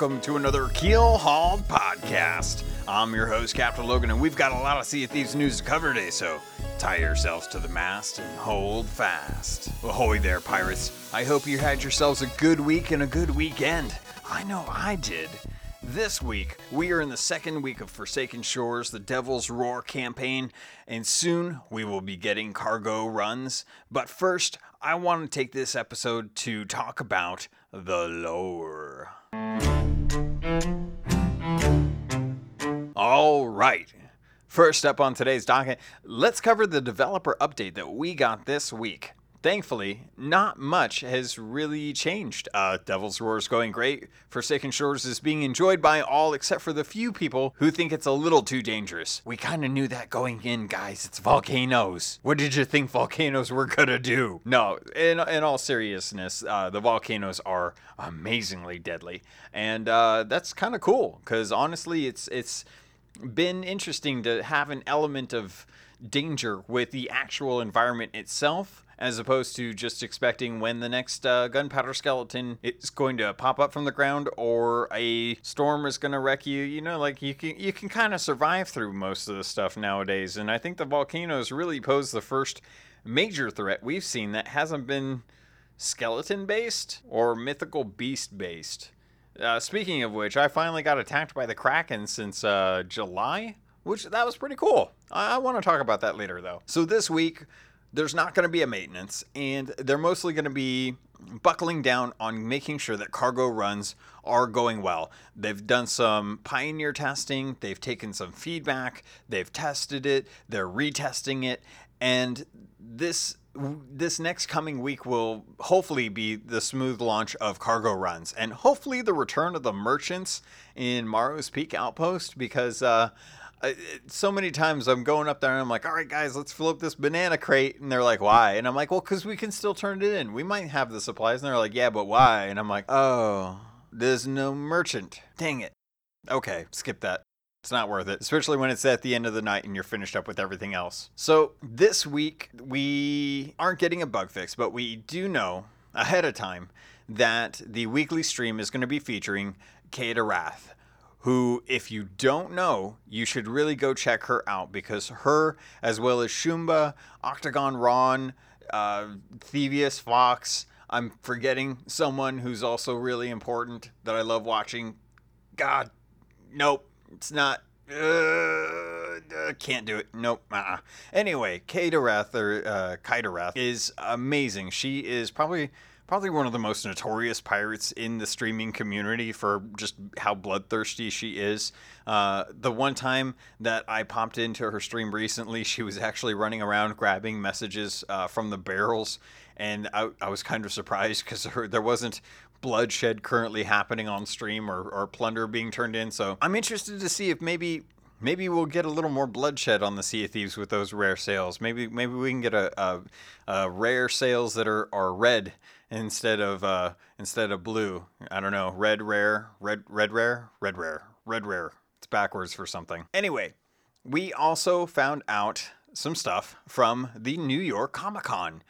welcome to another Keel Hauled podcast. I'm your host, Captain Logan, and we've got a lot of Sea of Thieves news to cover today, so tie yourselves to the mast and hold fast. Ahoy there, pirates. I hope you had yourselves a good week and a good weekend. I know I did. This week, we are in the second week of Forsaken Shores, the Devil's Roar campaign, and soon we will be getting cargo runs. But first, I want to take this episode to talk about the lore. All right. First up on today's docket, let's cover the developer update that we got this week. Thankfully, not much has really changed. Uh, Devil's Roar is going great. Forsaken Shores is being enjoyed by all except for the few people who think it's a little too dangerous. We kind of knew that going in, guys. It's volcanoes. What did you think volcanoes were gonna do? No, in, in all seriousness, uh, the volcanoes are amazingly deadly, and uh, that's kind of cool because honestly, it's it's been interesting to have an element of danger with the actual environment itself as opposed to just expecting when the next uh, gunpowder skeleton is going to pop up from the ground or a storm is going to wreck you. You know, like you can you can kind of survive through most of the stuff nowadays, and I think the volcanoes really pose the first major threat we've seen that hasn't been skeleton based or mythical beast based. Uh, speaking of which, I finally got attacked by the kraken since uh, July, which that was pretty cool. I, I want to talk about that later though. So this week there's not going to be a maintenance, and they're mostly going to be buckling down on making sure that cargo runs are going well. They've done some pioneer testing, they've taken some feedback, they've tested it, they're retesting it, and this this next coming week will hopefully be the smooth launch of cargo runs and hopefully the return of the merchants in Morrow's Peak Outpost because uh, so many times I'm going up there and I'm like, all right, guys, let's fill up this banana crate. And they're like, why? And I'm like, well, because we can still turn it in. We might have the supplies. And they're like, yeah, but why? And I'm like, oh, there's no merchant. Dang it. Okay, skip that. It's not worth it, especially when it's at the end of the night and you're finished up with everything else. So, this week, we aren't getting a bug fix, but we do know ahead of time that the weekly stream is going to be featuring Kate Wrath who, if you don't know, you should really go check her out because her, as well as Shumba, Octagon Ron, uh, Thievius Fox, I'm forgetting someone who's also really important that I love watching. God, nope, it's not. Uh, can't do it. Nope. Uh-uh. Anyway, Kaitarath or uh, is amazing. She is probably probably one of the most notorious pirates in the streaming community for just how bloodthirsty she is. Uh, the one time that I popped into her stream recently, she was actually running around grabbing messages uh, from the barrels, and I, I was kind of surprised because there wasn't bloodshed currently happening on stream or, or plunder being turned in. So I'm interested to see if maybe maybe we'll get a little more bloodshed on the Sea of Thieves with those rare sails. Maybe maybe we can get a, a, a rare sails that are, are red instead of uh, instead of blue. I don't know, red rare, red red rare, red rare, red rare. It's backwards for something. Anyway, we also found out some stuff from the New York Comic Con.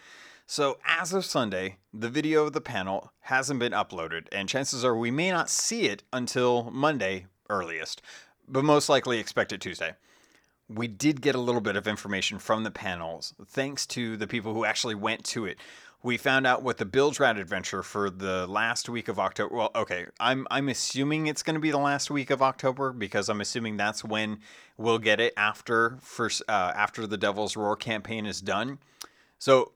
So, as of Sunday, the video of the panel hasn't been uploaded, and chances are we may not see it until Monday earliest, but most likely expect it Tuesday. We did get a little bit of information from the panels, thanks to the people who actually went to it we found out what the Bilge Rat adventure for the last week of October. Well, okay, I'm I'm assuming it's going to be the last week of October because I'm assuming that's when we'll get it after first uh, after the Devil's Roar campaign is done. So,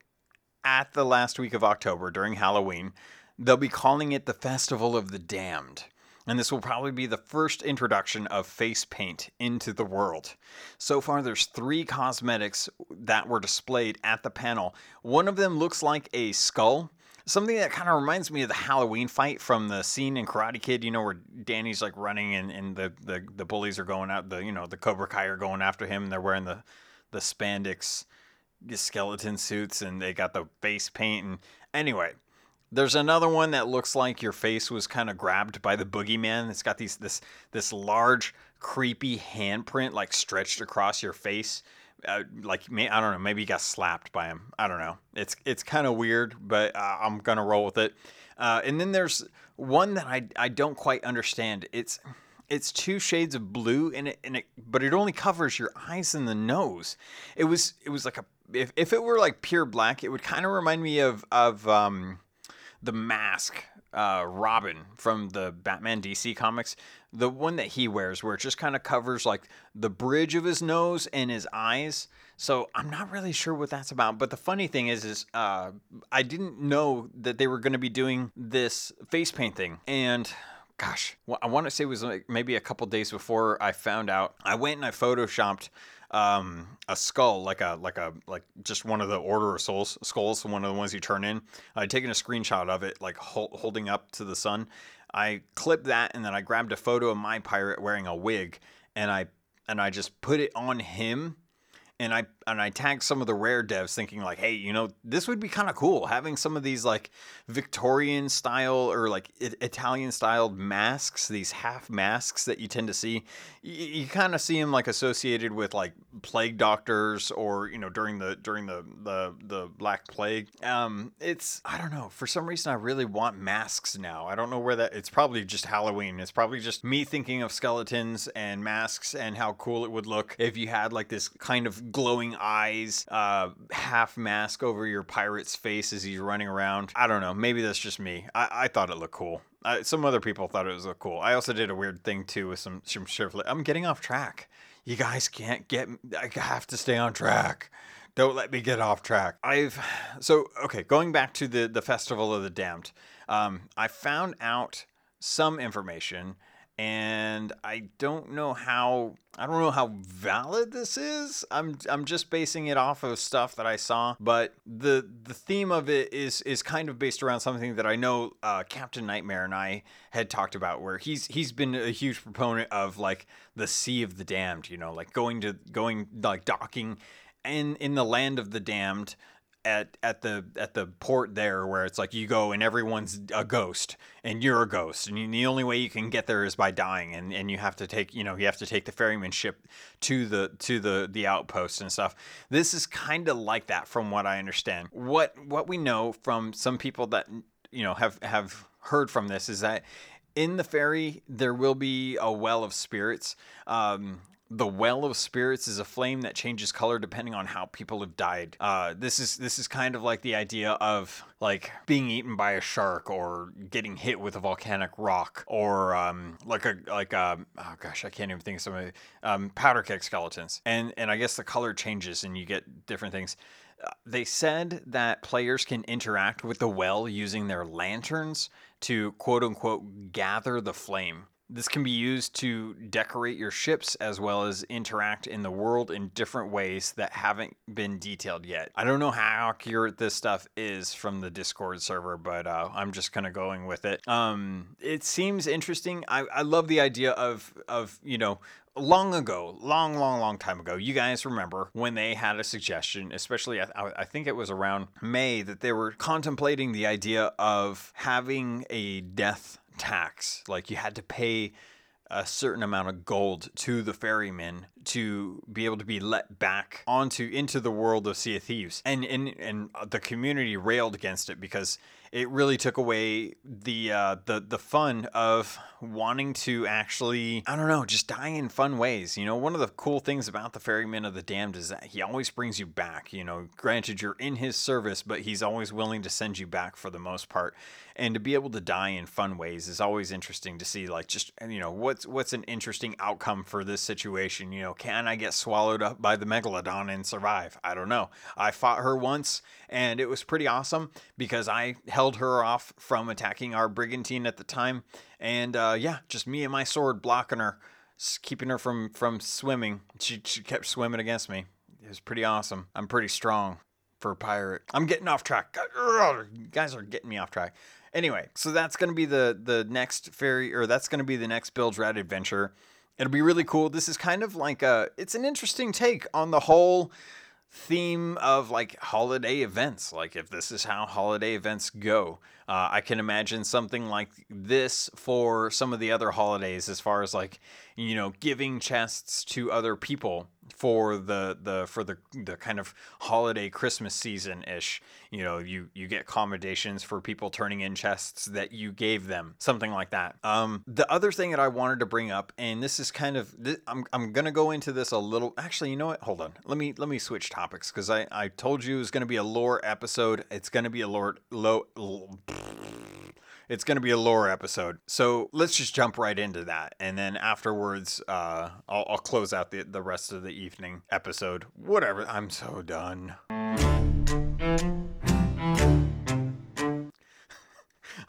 at the last week of October during Halloween, they'll be calling it the Festival of the Damned and this will probably be the first introduction of face paint into the world. So far, there's three cosmetics that were displayed at the panel. One of them looks like a skull. Something that kind of reminds me of the Halloween fight from the scene in Karate Kid, you know, where Danny's like running and, and the, the, the bullies are going out, the, you know, the Cobra Kai are going after him and they're wearing the, the spandex skeleton suits and they got the face paint. And anyway, there's another one that looks like your face was kind of grabbed by the boogeyman. It's got these this this large creepy handprint like stretched across your face. Uh, like I don't know, maybe you got slapped by him. I don't know. It's it's kind of weird, but uh, I'm gonna roll with it. Uh, and then there's one that I I don't quite understand. It's it's two shades of blue in it, and it but it only covers your eyes and the nose. It was it was like a if, if it were like pure black, it would kind of remind me of of um, the mask uh, Robin from the Batman DC comics, the one that he wears, where it just kind of covers like the bridge of his nose and his eyes. So I'm not really sure what that's about. But the funny thing is, is uh, I didn't know that they were going to be doing this face paint thing, and gosh, I want to say it was like maybe a couple days before I found out. I went and I photoshopped um, a skull, like a like a like just one of the Order of Souls skulls, one of the ones you turn in. I'd taken a screenshot of it, like holding up to the sun. I clipped that, and then I grabbed a photo of my pirate wearing a wig, and I and I just put it on him and I and I tagged some of the rare devs thinking like, hey, you know, this would be kind of cool having some of these like Victorian style or like Italian styled masks, these half masks that you tend to see. You, you kind of see them like associated with like plague doctors or you know during the during the the the Black Plague. Um, it's I don't know. For some reason, I really want masks now. I don't know where that. It's probably just Halloween. It's probably just me thinking of skeletons and masks and how cool it would look if you had like this kind of glowing eyes, uh, half mask over your pirate's face as he's running around. I don't know. Maybe that's just me. I, I thought it looked cool. Some other people thought it was look cool. I also did a weird thing too with some some. I'm getting off track. You guys can't get. I have to stay on track. Don't let me get off track. I've so okay. Going back to the the festival of the damned, um, I found out some information and I don't know how I don't know how valid this is. I'm I'm just basing it off of stuff that I saw, but the the theme of it is is kind of based around something that I know uh, Captain Nightmare and I had talked about, where he's he's been a huge proponent of like the Sea of the Damned, you know, like going to going like docking in in the land of the damned at at the at the port there where it's like you go and everyone's a ghost and you're a ghost. And you, the only way you can get there is by dying. And, and you have to take you know you have to take the ferryman ship to the to the the outpost and stuff. This is kind of like that from what i understand. What what we know from some people that you know have have heard from this is that in the ferry there will be a well of spirits. Um, the well of spirits is a flame that changes color depending on how people have died. Uh, this is this is kind of like the idea of like being eaten by a shark or getting hit with a volcanic rock or um, like a like a oh gosh I can't even think of some um, powder keg skeletons and and I guess the color changes and you get different things. Uh, they said that players can interact with the well using their lanterns to quote unquote gather the flame. This can be used to decorate your ships as well as interact in the world in different ways that haven't been detailed yet. I don't know how accurate this stuff is from the Discord server, but uh, I'm just kind of going with it. Um, it seems interesting. I, I love the idea of of you know long ago, long, long, long time ago, you guys remember when they had a suggestion, especially I, I, think it was around May, that they were contemplating the idea of having a death tax. Like you had to pay a certain amount of gold to the ferryman to be able to be let back onto into the world of Sea of Thieves. And and and the community railed against it because it really took away the uh, the the fun of wanting to actually I don't know just die in fun ways. You know, one of the cool things about the ferryman of the damned is that he always brings you back. You know, granted you're in his service, but he's always willing to send you back for the most part. And to be able to die in fun ways is always interesting to see. Like just you know what's what's an interesting outcome for this situation. You know, can I get swallowed up by the megalodon and survive? I don't know. I fought her once and it was pretty awesome because I held her off from attacking our brigantine at the time, and uh, yeah, just me and my sword blocking her, keeping her from from swimming. She, she kept swimming against me. It was pretty awesome. I'm pretty strong for a pirate. I'm getting off track. Guys are getting me off track. Anyway, so that's gonna be the the next ferry, or that's gonna be the next Bilge Rat adventure. It'll be really cool. This is kind of like a. It's an interesting take on the whole theme of like holiday events. Like if this is how holiday events go, uh, I can imagine something like this for some of the other holidays, as far as like you know giving chests to other people for the the for the the kind of holiday Christmas season ish. You know, you you get accommodations for people turning in chests that you gave them, something like that. Um, the other thing that I wanted to bring up, and this is kind of this, I'm I'm gonna go into this a little. Actually, you know what? Hold on. Let me let me switch topics because I I told you it was gonna be a lore episode. It's gonna be a lore low. It's going to be a lore episode. So let's just jump right into that. And then afterwards, uh, I'll, I'll close out the, the rest of the evening episode. Whatever. I'm so done.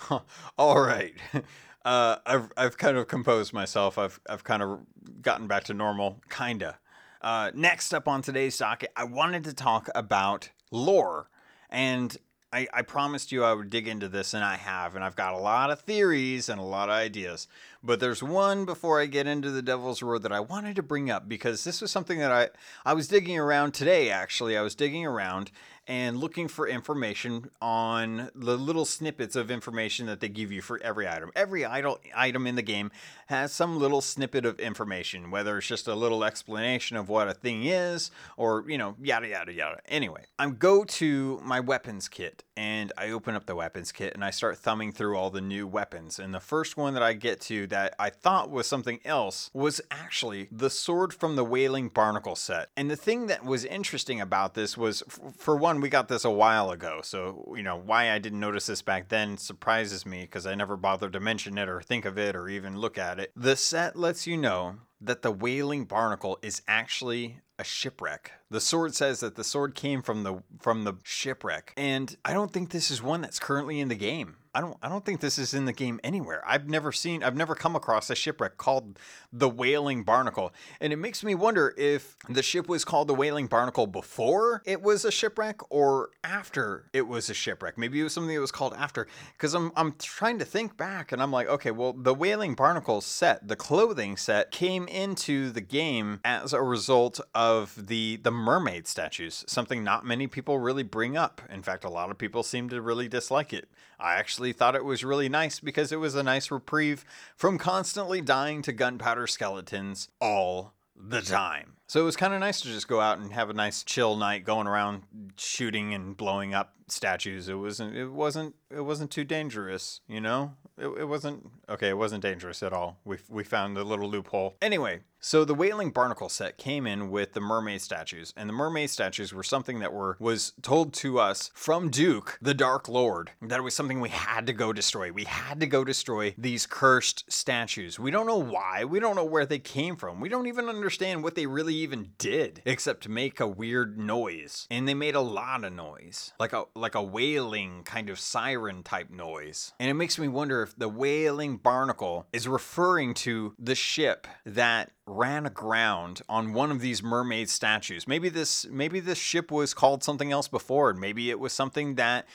All right. Uh, I've, I've kind of composed myself. I've, I've kind of gotten back to normal, kinda. Uh, next up on today's docket, I wanted to talk about lore. And I, I promised you I would dig into this, and I have. And I've got a lot of theories and a lot of ideas. But there's one before I get into the Devil's Roar that I wanted to bring up because this was something that I, I was digging around today, actually. I was digging around and looking for information on the little snippets of information that they give you for every item. Every idle item in the game has some little snippet of information, whether it's just a little explanation of what a thing is or, you know, yada, yada, yada. Anyway, I go to my weapons kit and I open up the weapons kit and I start thumbing through all the new weapons. And the first one that I get to that I thought was something else was actually the sword from the Wailing Barnacle set. And the thing that was interesting about this was, for one, we got this a while ago. So, you know, why I didn't notice this back then surprises me because I never bothered to mention it or think of it or even look at it. The set lets you know that the Wailing Barnacle is actually a shipwreck. The sword says that the sword came from the from the shipwreck. And I don't think this is one that's currently in the game. I don't I don't think this is in the game anywhere. I've never seen I've never come across a shipwreck called the Wailing Barnacle. And it makes me wonder if the ship was called the Wailing Barnacle before it was a shipwreck or after it was a shipwreck. Maybe it was something that was called after cuz I'm I'm trying to think back and I'm like, okay, well the Wailing Barnacle set, the clothing set came into the game as a result of the the mermaid statues, something not many people really bring up. In fact, a lot of people seem to really dislike it. I actually thought it was really nice because it was a nice reprieve from constantly dying to gunpowder skeletons all the time. So it was kind of nice to just go out and have a nice chill night going around shooting and blowing up statues. It wasn't it wasn't it wasn't too dangerous, you know? It, it wasn't okay, it wasn't dangerous at all. We we found a little loophole. Anyway, so the Wailing Barnacle set came in with the mermaid statues, and the mermaid statues were something that were was told to us from Duke, the Dark Lord, that it was something we had to go destroy. We had to go destroy these cursed statues. We don't know why. We don't know where they came from. We don't even understand what they really even did, except to make a weird noise. And they made a lot of noise, like a like a wailing kind of siren type noise. And it makes me wonder if the Wailing Barnacle is referring to the ship that ran aground on one of these mermaid statues. Maybe this maybe this ship was called something else before. And maybe it was something that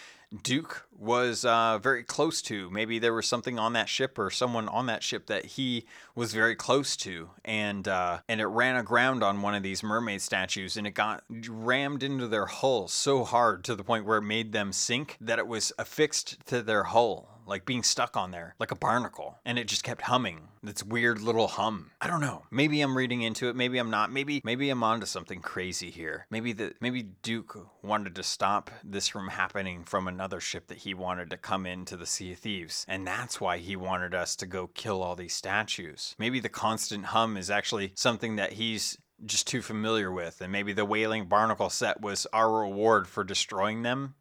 Duke was uh, very close to. Maybe there was something on that ship or someone on that ship that he was very close to, and uh, and it ran aground on one of these mermaid statues, and it got rammed into their hull so hard to the point where it made them sink that it was affixed to their hull like being stuck on there, like a barnacle. And it just kept humming. This weird little hum. I don't know. Maybe I'm reading into it. Maybe I'm not. Maybe maybe I'm onto something crazy here. Maybe the maybe Duke wanted to stop this from happening from another ship that he wanted to come into the Sea of Thieves. And that's why he wanted us to go kill all these statues. Maybe the constant hum is actually something that he's just too familiar with, and maybe the Wailing Barnacle set was our reward for destroying them.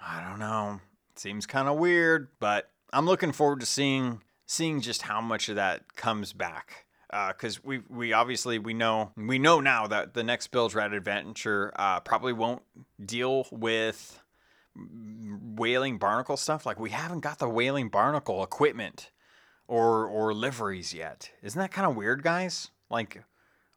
I don't know. Seems kind of weird, but I'm looking forward to seeing seeing just how much of that comes back. Because uh, we we obviously we know we know now that the next Bilge Rat adventure uh, probably won't deal with wailing barnacle stuff. Like we haven't got the wailing barnacle equipment or or liveries yet. Isn't that kind of weird, guys? Like,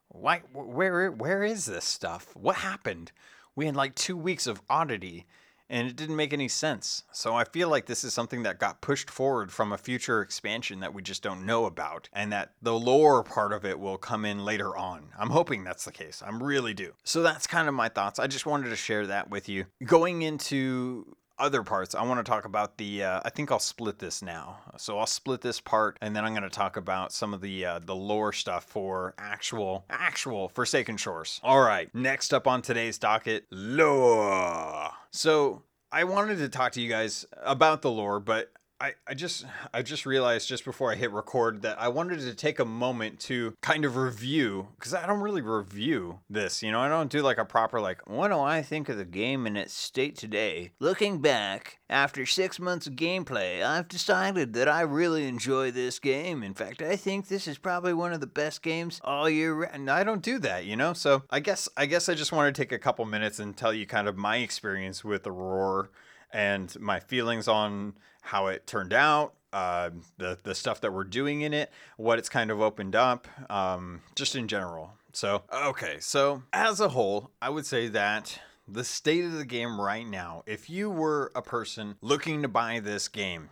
why? Where where is this stuff? What happened? We had like two weeks of oddity and it didn't make any sense. So I feel like this is something that got pushed forward from a future expansion that we just don't know about, and that the lore part of it will come in later on. I'm hoping that's the case. I'm really do. So that's kind of my thoughts. I just wanted to share that with you. Going into other parts, I want to talk about the. Uh, I think I'll split this now. So I'll split this part, and then I'm going to talk about some of the uh, the lore stuff for actual actual Forsaken Shores. All right, next up on today's docket, lore. So I wanted to talk to you guys about the lore, but I, I just I just realized just before I hit record that I wanted to take a moment to kind of review because I don't really review this, you know. I don't do like a proper like what do I think of the game in its state today. Looking back after six months of gameplay, I've decided that I really enjoy this game. In fact, I think this is probably one of the best games all year. And I don't do that, you know. So I guess I guess I just want to take a couple minutes and tell you kind of my experience with the roar and my feelings on how it turned out, uh, the the stuff that we're doing in it, what it's kind of opened up, um, just in general. So okay, so as a whole, I would say that the state of the game right now, if you were a person looking to buy this game,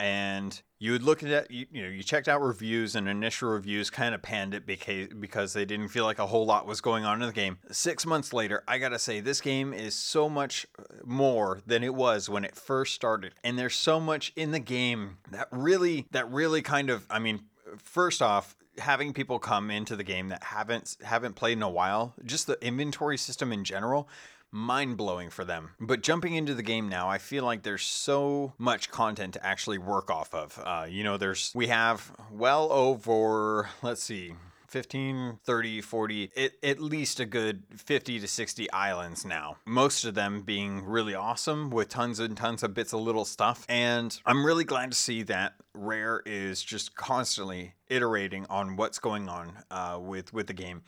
and you would look at it, you, you know, you checked out reviews and initial reviews kind of panned it because, because they didn't feel like a whole lot was going on in the game. Six months later, I gotta say, this game is so much uh, more than it was when it first started. And there's so much in the game that really, that really kind of, I mean, first off, having people come into the game that haven't haven't played in a while, just the inventory system in general mind blowing for them. But jumping into the game now, I feel like there's so much content to actually work off of. Uh, you know, there's we have well over let's see 15, 30, 40, it, at least a good 50 to 60 islands now. Most of them being really awesome with tons and tons of bits of little stuff. And I'm really glad to see that Rare is just constantly iterating on what's going on uh, with, with the game.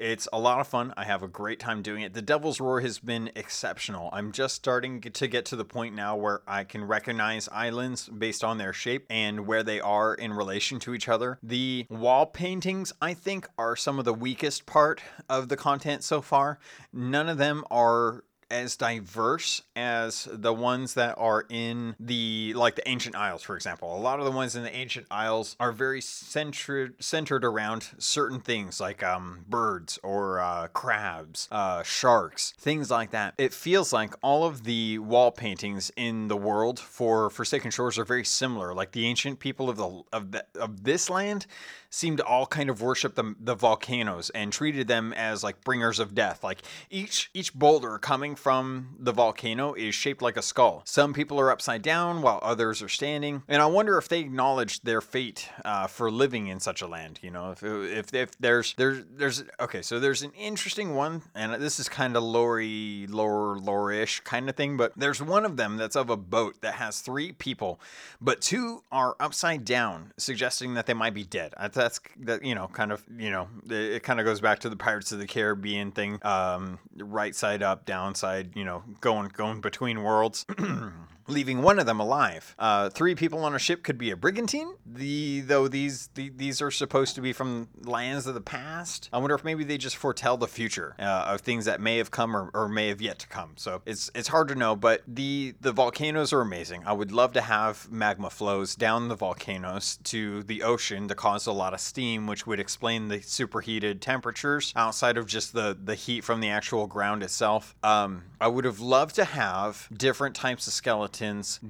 It's a lot of fun. I have a great time doing it. The Devil's Roar has been exceptional. I'm just starting to get to the point now where I can recognize islands based on their shape and where they are in relation to each other. The wall paintings, I think, are some of the weakest part of the content so far. None of them are as diverse as the ones that are in the like the ancient isles for example. A lot of the ones in the ancient isles are very centered centered around certain things like um, birds or uh, crabs uh, sharks things like that. It feels like all of the wall paintings in the world for forsaken shores are very similar. Like the ancient people of the of, the, of this land seem to all kind of worship the, the volcanoes and treated them as like bringers of death like each each boulder coming from the volcano is shaped like a skull. Some people are upside down while others are standing, and I wonder if they acknowledge their fate uh, for living in such a land. You know, if, if if there's there's there's okay, so there's an interesting one, and this is kind of lore lore lore-ish kind of thing, but there's one of them that's of a boat that has three people, but two are upside down, suggesting that they might be dead. That's that you know kind of you know it kind of goes back to the Pirates of the Caribbean thing, um, right side up, down side side, you know, going going between worlds. leaving one of them alive. Uh, three people on a ship could be a brigantine. The though these the, these are supposed to be from lands of the past. I wonder if maybe they just foretell the future uh, of things that may have come or, or may have yet to come. So it's it's hard to know. But the the volcanoes are amazing. I would love to have magma flows down the volcanoes to the ocean to cause a lot of steam, which would explain the superheated temperatures outside of just the the heat from the actual ground itself. Um, I would have loved to have different types of skeletons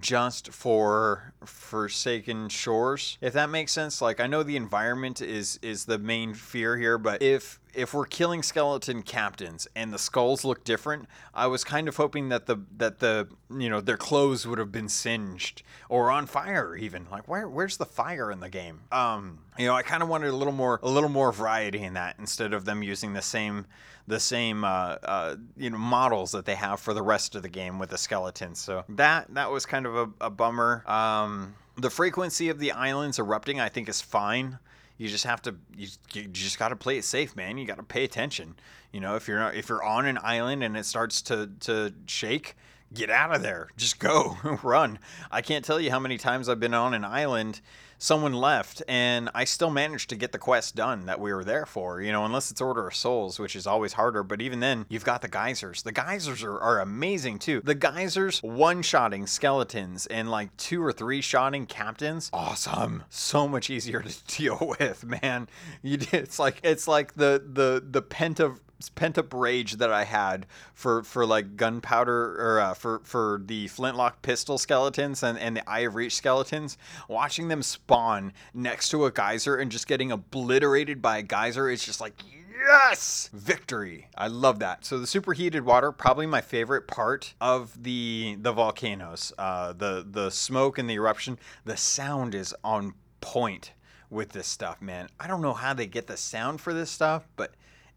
just for forsaken shores if that makes sense. Like i know the environment is is the main fear here but if if we're killing skeleton captains and the skulls look different, I was kind of hoping that the that the you know their clothes would have been singed or on fire even. Like where where's the fire in the game? Um, you know, I kind of wanted a little more a little more variety in that instead of them using the same the same uh, uh, you know models that they have for the rest of the game with the skeletons. So that that was kind of a, a bummer. Um, the frequency of the islands erupting, I think, is fine. You just have to you, you just got to play it safe, man. You got to pay attention. You know, if you're if you're on an island and it starts to to shake, get out of there. Just go, run. I can't tell you how many times I've been on an island someone left and I still managed to get the quest done that we were there for, you know, unless it's Order of Souls, which is always harder. But even then, you've got the geysers. The geysers are, are amazing too. The geysers one shotting skeletons and like two or three shotting captains. Awesome. So much easier to deal with, man. You, it's like it's like the the the pent of pent up rage that I had for for like gunpowder or uh, for for the flintlock pistol skeletons and and the Eye of Reach skeletons, watching them spawn next to a geyser and just getting obliterated by a geyser, it's just like yes! Victory. I love that. So the superheated water probably my favorite part of the the volcanoes uh, the the smoke and the eruption. The sound is on point with this stuff man. I don't know how they get the sound for this stuff but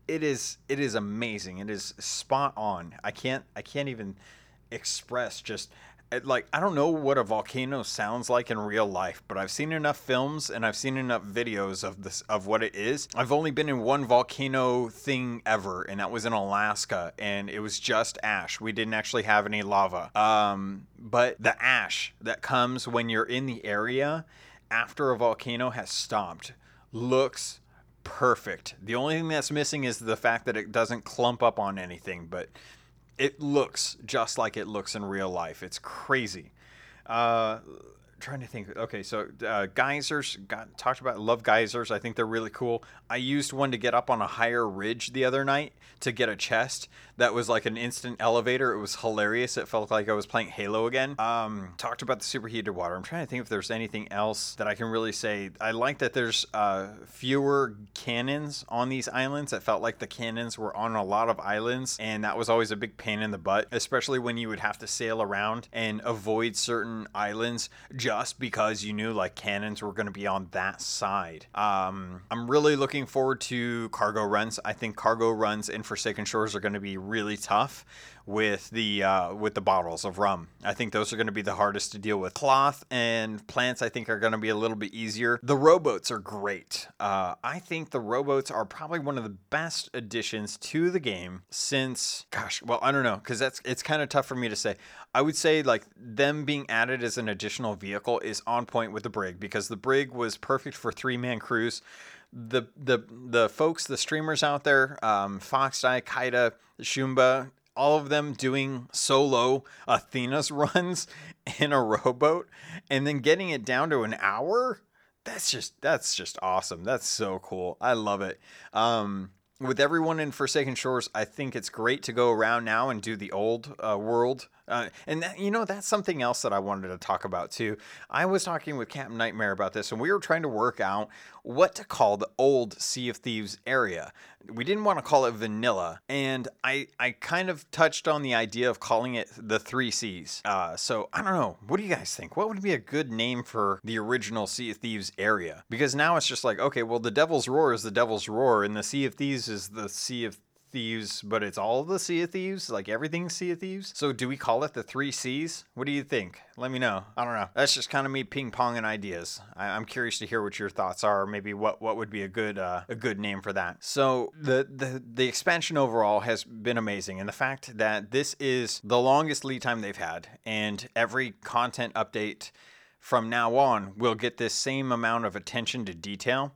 it is it is amazing it is spot on i can't i can't even express just like I don't know what a volcano sounds like in real life, but I've seen enough films and I've seen enough videos of this of what it is. I've only been in one volcano thing ever, and that was in Alaska, and it was just ash. We didn't actually have any lava. Um, but the ash that comes when you're in the area after a volcano has stopped looks perfect. The only thing that's missing is the fact that it doesn't clump up on anything, but it looks just like it looks in real life. It's crazy. Uh, trying to think. Okay, so uh, geysers. Got talked about. Love geysers. I think they're really cool. I used one to get up on a higher ridge the other night to get a chest that was like an instant elevator. It was hilarious. It felt like I was playing Halo again. Um, talked about the superheated water. I'm trying to think if there's anything else that I can really say. I like that there's uh, fewer cannons on these islands. It felt like the cannons were on a lot of islands, and that was always a big pain in the butt, especially when you would have to sail around and avoid certain islands just because you knew like cannons were going to be on that side. Um, I'm really looking forward to cargo runs. I think cargo runs in Forsaken Shores are going to be really tough with the uh, with the bottles of rum. I think those are going to be the hardest to deal with. Cloth and plants, I think, are going to be a little bit easier. The rowboats are great. Uh, I think the rowboats are probably one of the best additions to the game since, gosh, well, I don't know, because that's it's kind of tough for me to say. I would say like them being added as an additional vehicle is on point with the brig because the brig was perfect for three man crews the the the folks, the streamers out there, um, Foxdie, Kaida, Shumba, all of them doing solo Athena's runs in a rowboat and then getting it down to an hour. That's just that's just awesome. That's so cool. I love it. Um, with everyone in Forsaken Shores, I think it's great to go around now and do the old uh, world. Uh, and that, you know, that's something else that I wanted to talk about too. I was talking with Captain Nightmare about this, and we were trying to work out what to call the old Sea of Thieves area. We didn't want to call it vanilla, and I I kind of touched on the idea of calling it the Three Seas. Uh, so I don't know. What do you guys think? What would be a good name for the original Sea of Thieves area? Because now it's just like, okay, well, the Devil's Roar is the Devil's Roar, and the Sea of Thieves is the Sea of Thieves, but it's all the Sea of Thieves, like everything's Sea of Thieves. So do we call it the three Seas? What do you think? Let me know. I don't know. That's just kind of me ping ponging ideas. I, am curious to hear what your thoughts are. Maybe what what would be a good uh, a good name for that. So the the the expansion overall has been amazing, and the fact that this is the longest lead time they've had, and every content update from now on will get this same amount of attention to detail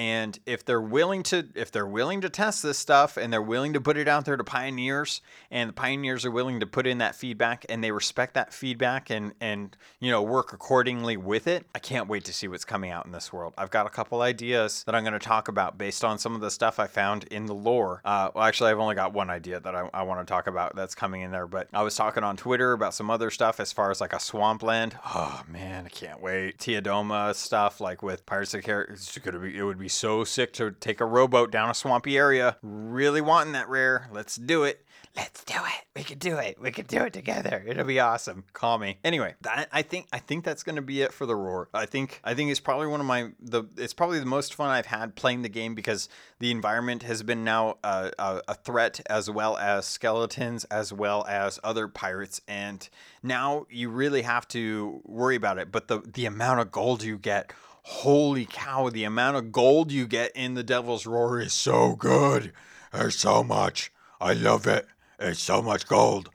and if they're willing to if they're willing to test this stuff and they're willing to put it out there to pioneers and the pioneers are willing to put in that feedback and they respect that feedback and and you know work accordingly with it i can't wait to see what's coming out in this world. I've got a couple ideas that i'm going to talk about based on some of the stuff i found in the lore. Uh, well actually i've only got one idea that i, I want to talk about that's coming in there but i was talking on twitter about some other stuff as far as like a swampland. Oh man i can't wait. Tia Dalma stuff like with pirates of the Caribbean it's gonna be it would be so sick to take a rowboat down a swampy area. Really wanting that rare. Let's do it. Let's do it. We can do it. We can do it together. It'll be awesome. Call me. Anyway, that, I think I think that's going to be it for the roar. I think I think it's probably one of my the it's probably the most fun I've had playing the game because the environment has been now a, a, a threat as well as skeletons as well as other pirates and now you really have to worry about it. But the the amount of gold you get holy cow, the amount of gold you get in the Devil's Roar is so good. There's so much. I love it. It's so much gold.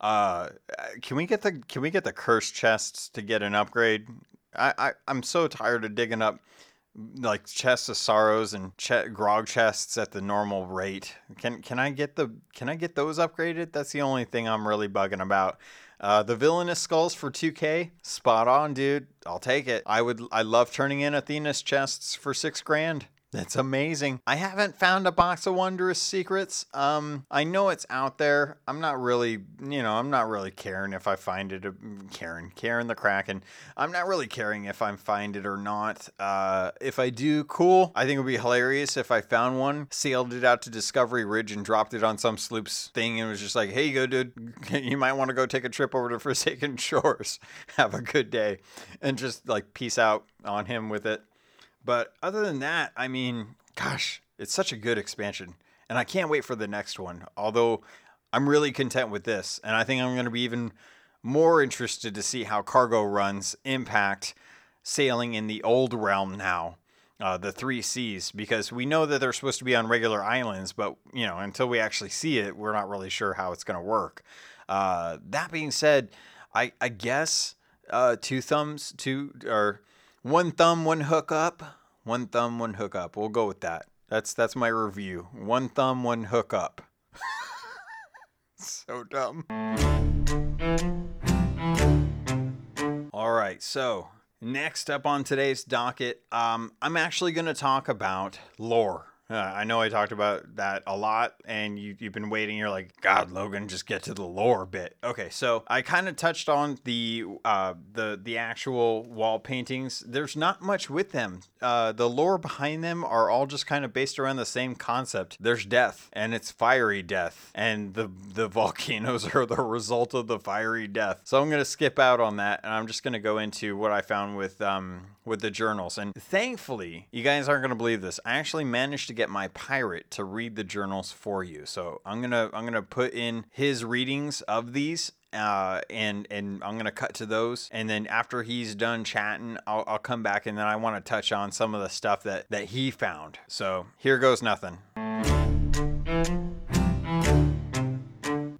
Uh, can we get the can we get the curse chests to get an upgrade? I, I I'm so tired of digging up like chests of sorrows and ch- grog chests at the normal rate. Can can I get the can I get those upgraded? That's the only thing I'm really bugging about. Uh, the villainous skulls for 2K, spot on, dude. I'll take it. I would. I love turning in Athena's chests for six grand. That's amazing. I haven't found a box of wondrous secrets. Um, I know it's out there. I'm not really, you know, I'm not really caring if I find it. Karen, Karen the Kraken. I'm not really caring if I find it or not. Uh, if I do, cool. I think it would be hilarious if I found one, sailed it out to Discovery Ridge, and dropped it on some sloop's thing, and was just like, "Hey, go, dude. You might want to go take a trip over to Forsaken Shores. Have a good day," and just like peace out on him with it. But other than that, I mean, gosh, it's such a good expansion. And I can't wait for the next one. Although I'm really content with this. And I think I'm going to be even more interested to see how cargo runs impact sailing in the old realm now. Uh, the three Seas, because we know that they're supposed to be on regular islands, but you know, until we actually see it, we're not really sure how it's going to work. Uh, that being said, I, I guess uh, two thumbs, two or one thumb, one hook up. One thumb, one hook up. We'll go with that. That's that's my review. One thumb, one hook up. so dumb. All right, so next up on today's docket, um, I'm actually going to talk about lore. Uh, I know I talked about that a lot, and you, you've been waiting. You're like, God, Logan, just get to the lore bit. Okay, so I kind of touched on the uh, the the actual wall paintings. There's not much with them. Uh, the lore behind them are all just kind of based around the same concept. There's death, and it's fiery death, and the the volcanoes are the result of the fiery death. So I'm gonna skip out on that, and I'm just gonna go into what I found with um with the journals. And thankfully, you guys aren't gonna believe this. I actually managed to get my pirate to read the journals for you. So I'm gonna I'm gonna put in his readings of these uh, and and I'm gonna cut to those, and then after he's done chatting, I'll, I'll come back, and then I want to touch on some of the stuff that that he found. So here goes nothing.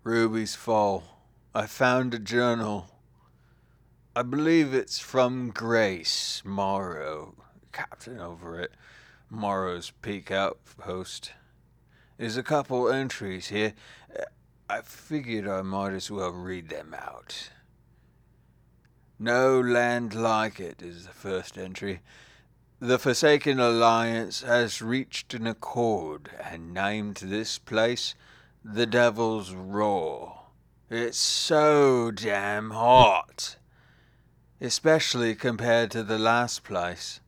Ruby's Fall. I found a journal. I believe it's from Grace Morrow, captain over it. Morrow's Peak Outpost. There's a couple entries here. I figured I might as well read them out. No land like it is the first entry. The Forsaken Alliance has reached an accord and named this place the Devil's Roar. It's so damn hot, especially compared to the last place.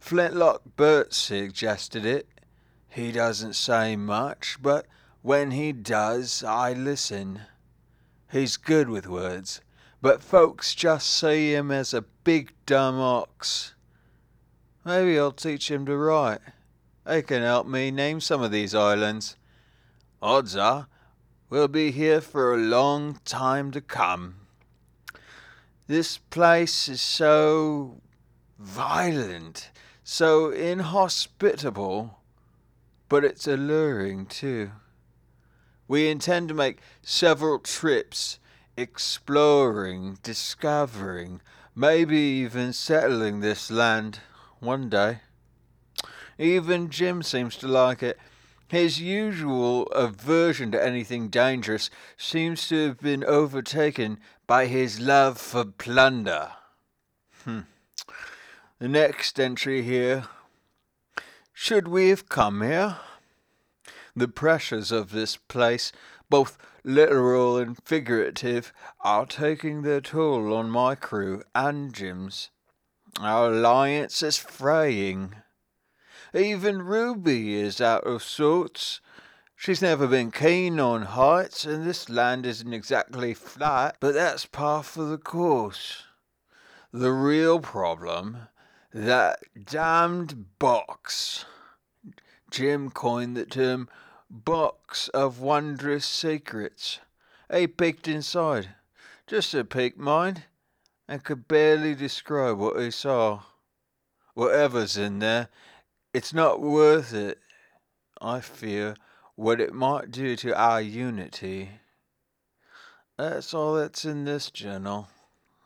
Flintlock Bert suggested it. He doesn't say much, but when he does, I listen. He's good with words, but folks just see him as a big dumb ox. Maybe I'll teach him to write. He can help me name some of these islands. Odds are, we'll be here for a long time to come. This place is so violent so inhospitable, but it's alluring too. We intend to make several trips, exploring, discovering, maybe even settling this land one day. Even Jim seems to like it. His usual aversion to anything dangerous seems to have been overtaken by his love for plunder. Hmm. The next entry here. Should we have come here? The pressures of this place, both literal and figurative, are taking their toll on my crew and Jim's. Our alliance is fraying. Even Ruby is out of sorts. She's never been keen on heights, and this land isn't exactly flat, but that's par for the course. The real problem that damned box. Jim coined the term box of wondrous secrets. He peeked inside, just a peek, mind, and could barely describe what he saw. Whatever's in there, it's not worth it. I fear what it might do to our unity. That's all that's in this journal.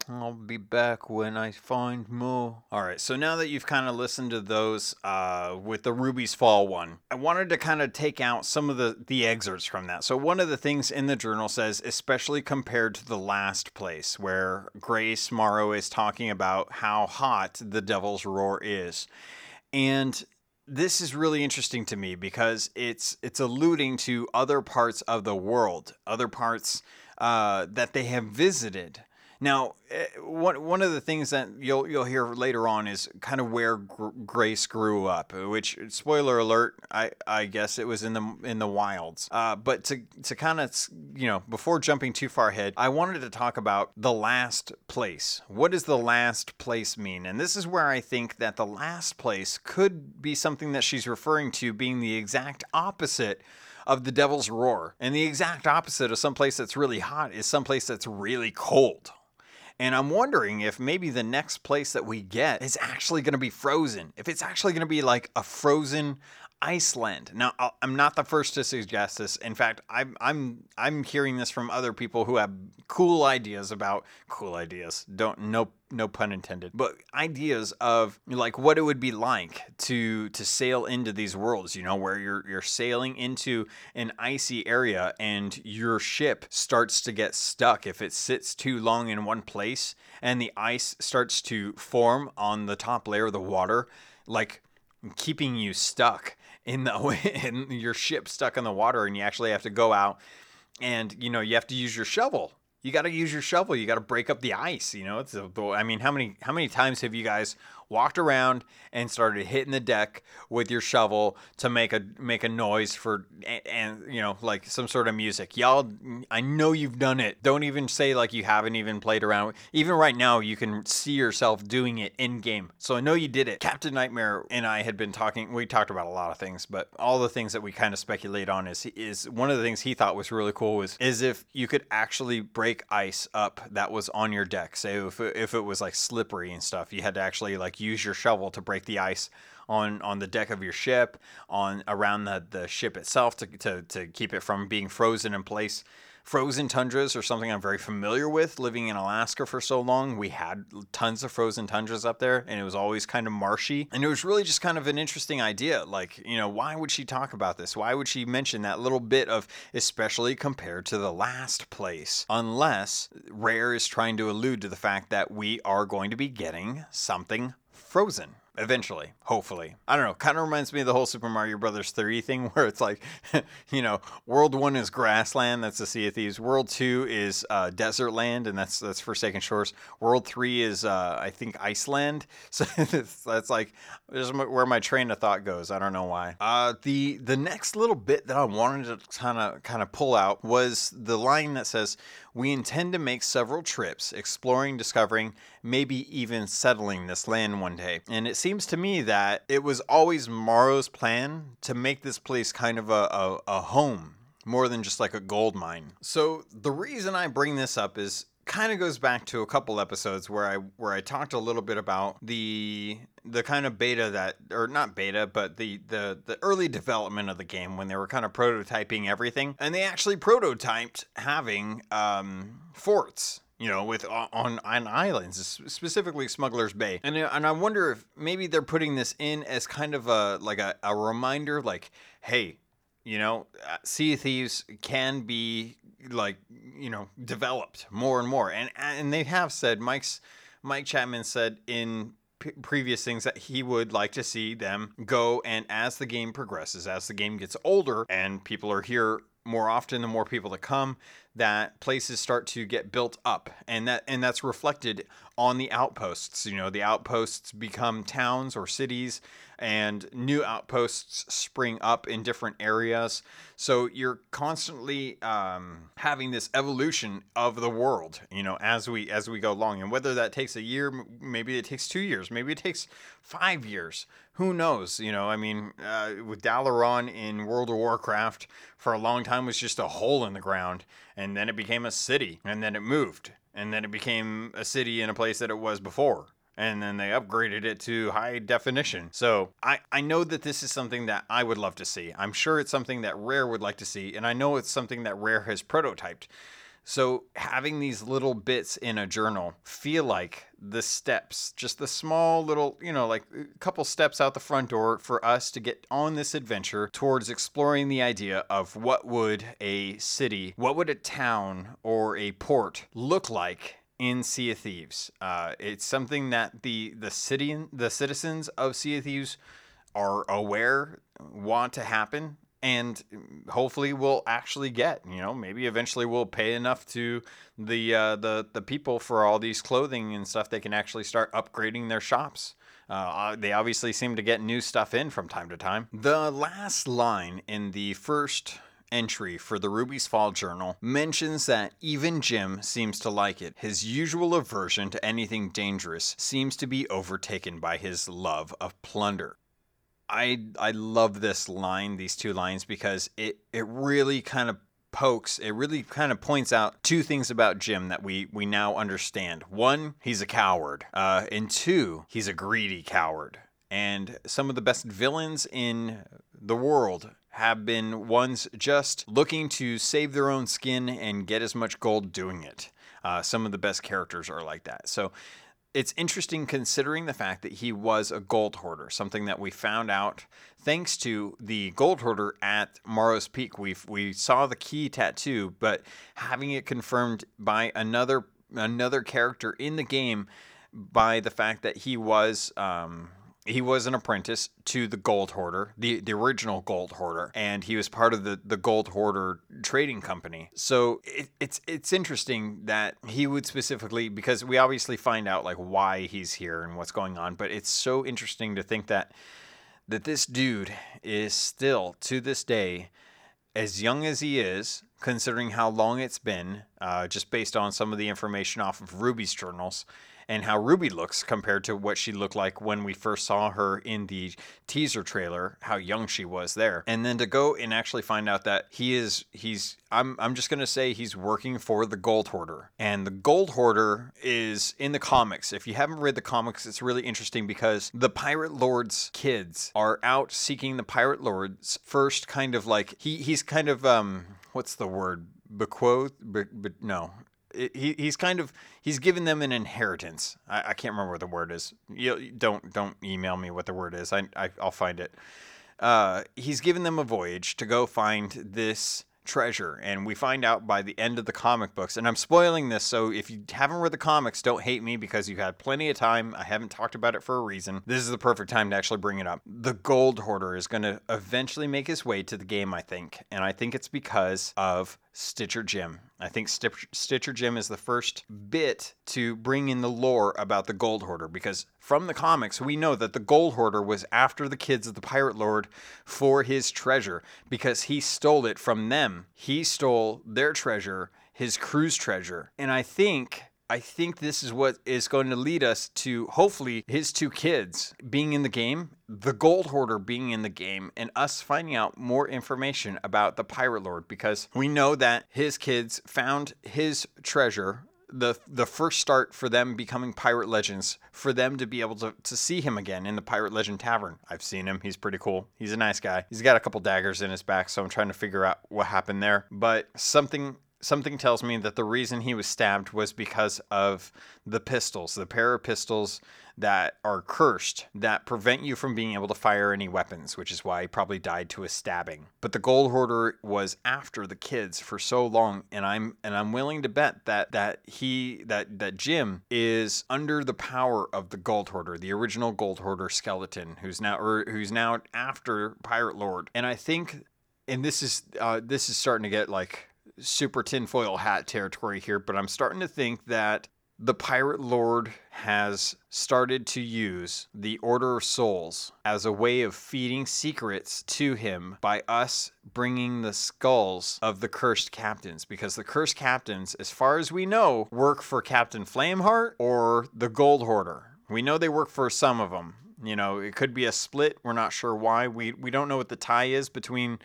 I'll be back when I find more. All right, so now that you've kind of listened to those uh, with the Ruby's Fall one, I wanted to kind of take out some of the, the excerpts from that. So, one of the things in the journal says, especially compared to the last place, where Grace Morrow is talking about how hot the Devil's Roar is. And this is really interesting to me because it's it's alluding to other parts of the world, other parts uh, that they have visited. Now, eh, one one of the things that you'll you'll hear later on is kind of where Grace grew up. Which, spoiler alert, I, I guess it was in the in the wilds. Uh, but to to kind of you know before jumping too far ahead, I wanted to talk about the last place. What does the last place mean? And this is where I think that the last place could be something that she's referring to being the exact opposite of the devil's roar. And the exact opposite of someplace that's really hot is someplace that's really cold. And I'm wondering if maybe the next place that we get is actually going to be frozen. If it's actually going to be like a frozen Iceland. Now, I'm not the first to suggest this. In fact, I'm I'm I'm hearing this from other people who have cool ideas about cool ideas. Don't no no pun intended, but ideas of like what it would be like to to sail into these worlds. You know, where you're you're sailing into an icy area and your ship starts to get stuck if it sits too long in one place and the ice starts to form on the top layer of the water, like keeping you stuck in the in your ship stuck in the water and you actually have to go out and you know you have to use your shovel. You got to use your shovel. You got to break up the ice you know? It's a, i mean how many how many times have you guys walked around and started hitting the deck with your shovel to make a make a noise for and, you know like some sort of music. Y'all, I know you've done it. Don't even say like you haven't even played around. Even right now, you can see yourself doing it in game. So I know you did it. Captain Nightmare and I had been talking. We talked about a lot of things, but all the things that we kind of speculate on is is one of the things he thought was really cool was is if you could actually break ice up that was on your deck. Say if it, if it was like slippery and stuff, you had to actually like use your shovel to break the ice on on the deck of your ship, on around the, the ship itself to, to, to keep it from being frozen in place. Frozen tundras are something I'm very familiar with. Living in Alaska for so long, we had tons of frozen tundras up there, and it was always kind of marshy. And it was really just kind of an interesting idea. Like, you know, why would she talk about this? Why would she mention that little bit of, especially compared to the last place? Unless Rare is trying to allude to the fact that we are going to be getting something frozen eventually, hopefully. I don't know. Kind of reminds me of the whole Super Mario Brothers 3 thing where it's like, you know, World 1 is grassland, that's the Sea of Thieves. World 2 is uh, desert land, and that's that's Forsaken Shores. World 3 is, uh, I think, Iceland. So that's like this is where my train of thought goes. I don't know why. Uh, the the next little bit that I wanted to kind of kind of pull out was the line that says, "We intend to make several trips, exploring, discovering, maybe even settling this land one day." And it seems to me that it was always Morrow's plan to make this place kind of a, a, a home more than just like a gold mine. So the reason I bring this up is kind of goes back to a couple episodes where I where I talked a little bit about the the kind of beta that or not beta but the the the early development of the game when they were kind of prototyping everything. And they actually prototyped having um, forts you know, with on on islands, specifically Smuggler's Bay, and and I wonder if maybe they're putting this in as kind of a like a, a reminder, like, hey, you know, uh, Sea Thieves can be like you know developed more and more, and and they have said Mike's Mike Chapman said in p- previous things that he would like to see them go and as the game progresses, as the game gets older, and people are here more often the more people that come that places start to get built up. And that and that's reflected on the outposts you know the outposts become towns or cities and new outposts spring up in different areas. So you're constantly um, having this evolution of the world you know as we as we go along. And whether that takes a year maybe it takes two years maybe it takes five years. Who knows? You know i mean uh, with dalaran in world of warcraft for a long time was just a hole in the ground and then it became a city, and then it moved, and then it became a city in a place that it was before. And then they upgraded it to high definition. So I, I know that this is something that I would love to see. I'm sure it's something that Rare would like to see, and I know it's something that Rare has prototyped. So having these little bits in a journal feel like the steps, just the small little, you know, like a couple steps out the front door for us to get on this adventure towards exploring the idea of what would a city, what would a town or a port look like in Sea of Thieves. Uh, it's something that the the city, the citizens of Sea of Thieves are aware want to happen and hopefully we'll actually get you know maybe eventually we'll pay enough to the uh, the the people for all these clothing and stuff they can actually start upgrading their shops uh, uh, they obviously seem to get new stuff in from time to time the last line in the first entry for the Ruby's Fall Journal mentions that even Jim seems to like it. His usual aversion to anything dangerous seems to be overtaken by his love of plunder. I I love this line, these two lines, because it it really kind of pokes, it really kind of points out two things about Jim that we we now understand. One, he's a coward, uh, and two, he's a greedy coward. And some of the best villains in the world have been ones just looking to save their own skin and get as much gold doing it. Uh, some of the best characters are like that. So it's interesting considering the fact that he was a gold hoarder, something that we found out thanks to the gold hoarder at Morrow's Peak. We we saw the key tattoo, but having it confirmed by another another character in the game by the fact that he was um, he was an apprentice to the gold hoarder the, the original gold hoarder and he was part of the, the gold hoarder trading company. So it, it's it's interesting that he would specifically because we obviously find out like why he's here and what's going on but it's so interesting to think that that this dude is still to this day as young as he is considering how long it's been uh, just based on some of the information off of ruby's journals and how Ruby looks compared to what she looked like when we first saw her in the teaser trailer, how young she was there. And then to go and actually find out that he is he's I'm I'm just to say he's working for the Gold Hoarder. And the Gold Hoarder is in the comics. If you haven't read the comics, it's really interesting because the Pirate Lord's kids are out seeking the Pirate Lord's first kind of like he he's kind of um what's the word bequoth but be, no he, he's kind of he's given them an inheritance. I, I can't remember what the word is. You don't don't email me what the word is. I, I will find it. Uh, he's given them a voyage to go find this treasure, and we find out by the end of the comic books. And I'm spoiling this, so if you haven't read the comics, don't hate me because you had plenty of time. I haven't talked about it for a reason. This is the perfect time to actually bring it up. The Gold Hoarder is going to eventually make his way to the game, I think, and I think it's because of Stitcher Jim. I think Stitcher Jim is the first bit to bring in the lore about the Gold Hoarder because from the comics, we know that the Gold Hoarder was after the kids of the Pirate Lord for his treasure because he stole it from them. He stole their treasure, his crew's treasure. And I think I think this is what is going to lead us to hopefully his two kids being in the game, the gold hoarder being in the game, and us finding out more information about the pirate lord because we know that his kids found his treasure. The, the first start for them becoming pirate legends, for them to be able to, to see him again in the Pirate Legend Tavern. I've seen him. He's pretty cool. He's a nice guy. He's got a couple daggers in his back, so I'm trying to figure out what happened there. But something something tells me that the reason he was stabbed was because of the pistols, the pair of pistols that are cursed that prevent you from being able to fire any weapons, which is why he probably died to a stabbing. But the gold hoarder was after the kids for so long, and I'm and I'm willing to bet that that he that that Jim is under the power of the gold hoarder, the original gold hoarder skeleton, who's now or who's now after Pirate Lord. And I think and this is uh, this is starting to get like super tinfoil hat territory here, but I'm starting to think that the Pirate Lord has started to use the Order of Souls as a way of feeding secrets to him by us bringing the skulls of the cursed captains. Because the cursed captains, as far as we know, work for Captain Flameheart or the Gold Hoarder. We know they work for some of them. You know, it could be a split. We're not sure why. We we don't know what the tie is between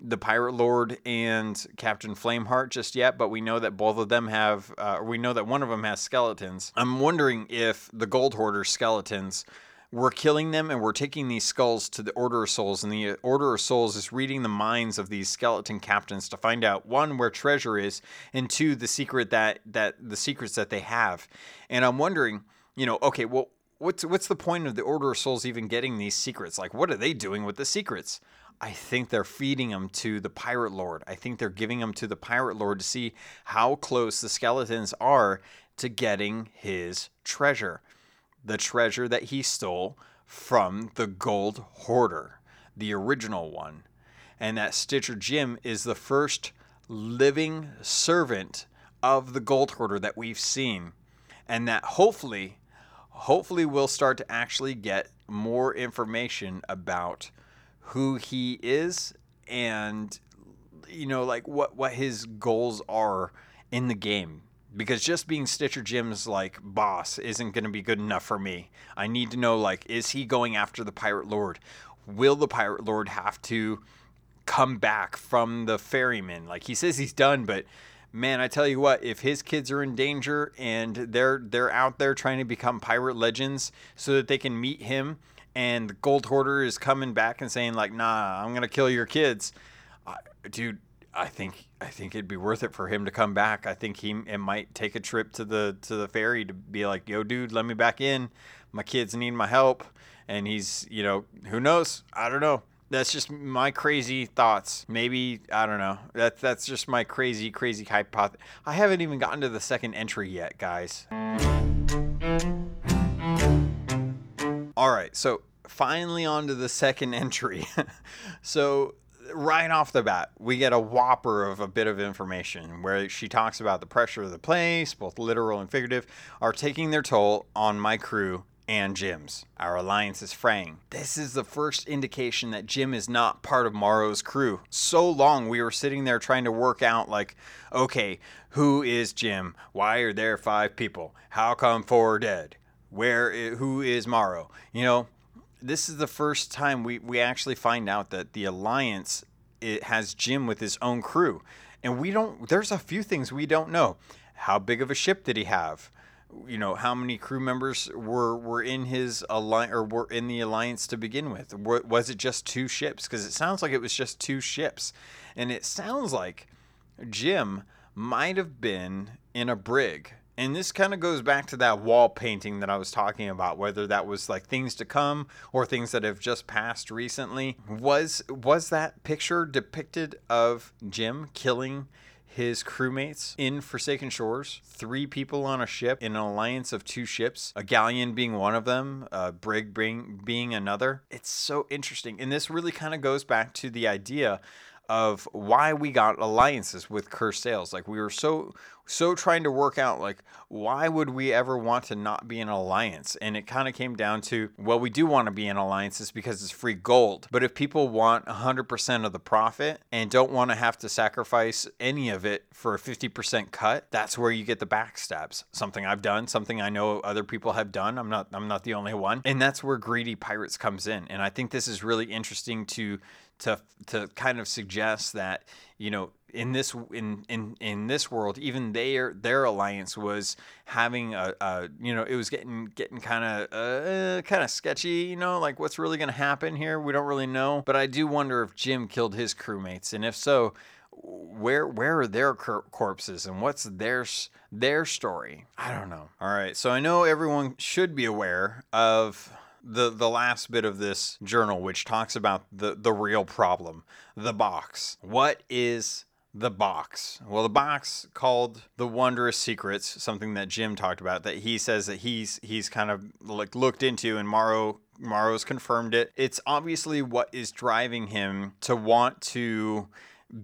the Pirate Lord and Captain Flameheart just yet, but we know that both of them have, uh, we know that one of them has skeletons. I'm wondering if the Gold Hoarder skeletons were killing them and we're taking these skulls to the Order of Souls, and the Order of Souls is reading the minds of these skeleton captains to find out one where treasure is, and two the secret that that the secrets that they have. And I'm wondering, you know, okay, well, what's what's the point of the Order of Souls even getting these secrets? Like, what are they doing with the secrets? I think they're feeding them to the Pirate Lord. I think they're giving them to the Pirate Lord to see how close the skeletons are to getting his treasure. The treasure that he stole from the Gold Hoarder, the original one. And that Stitcher Jim is the first living servant of the Gold Hoarder that we've seen. And that hopefully, hopefully we'll start to actually get more information about who he is and you know like what what his goals are in the game because just being Stitcher Jim's like boss isn't going to be good enough for me. I need to know like is he going after the pirate lord? Will the pirate lord have to come back from the ferryman? Like he says he's done, but man, I tell you what, if his kids are in danger and they're they're out there trying to become pirate legends so that they can meet him and the gold hoarder is coming back and saying like, "Nah, I'm to kill your kids." Dude, I think I think it'd be worth it for him to come back. I think he it might take a trip to the to the ferry to be like, "Yo, dude, let me back in. My kids need my help." And he's, you know, who knows? I don't know. That's just my crazy thoughts. Maybe I don't know. That's that's just my crazy crazy hypothesis. I haven't even gotten to the second entry yet, guys. All right, so finally on to the second entry. so right off the bat, we get a whopper of a bit of information where she talks about the pressure of the place, both literal and figurative, are taking their toll on my crew and Jim's. Our alliance is fraying. This is the first indication that Jim is not part of Morrow's crew. So long we were sitting there trying to work out, like, okay, who is Jim? Why are there five people? How come four are dead? Where, who is Morrow? You know, this is the first time we, we actually find out that the alliance it has Jim with his own crew, and we don't. There's a few things we don't know. How big of a ship did he have? You know, how many crew members were were in his alliance or were in the alliance to begin with? Was it just two ships? Because it sounds like it was just two ships, and it sounds like Jim might have been in a brig and this kind of goes back to that wall painting that I was talking about, whether that was like things to come or things that have just passed recently. Was was that picture depicted of Jim killing his crewmates in Forsaken Shores. Three people on a ship in an alliance of two ships, a galleon being one of them, a brig being, being another. It's so interesting. And this really kind of goes back to the idea of why we got alliances with cursed sails. Like we were so so trying to work out like why would we ever want to not be an alliance? And it kind of came down to well, we do want to be in alliances because it's free gold. But if people want 100% of the profit and don't want to have to sacrifice any of it for a 50% cut, that's where you get the backstabs. Something I've done, something I know other people have done. I'm not I'm not the only one. And that's where greedy pirates comes in. And I think this is really interesting to to to kind of suggest that you know in this in in in this world even their their alliance was having a, a you know it was getting getting kind of uh, kind of sketchy you know like what's really going to happen here? We don't really know. But i do wonder if jim killed his crewmates and if so where where are their cor- corpses and what's their their story? I don't know. All right so i know everyone should be aware of the the last bit of this journal which talks about the the real problem the box. What is the box? Well the box called the wondrous secrets something that jim talked about that he says that he's he's kind of like looked into and morrow morrow's confirmed it. It's obviously what is driving him to want to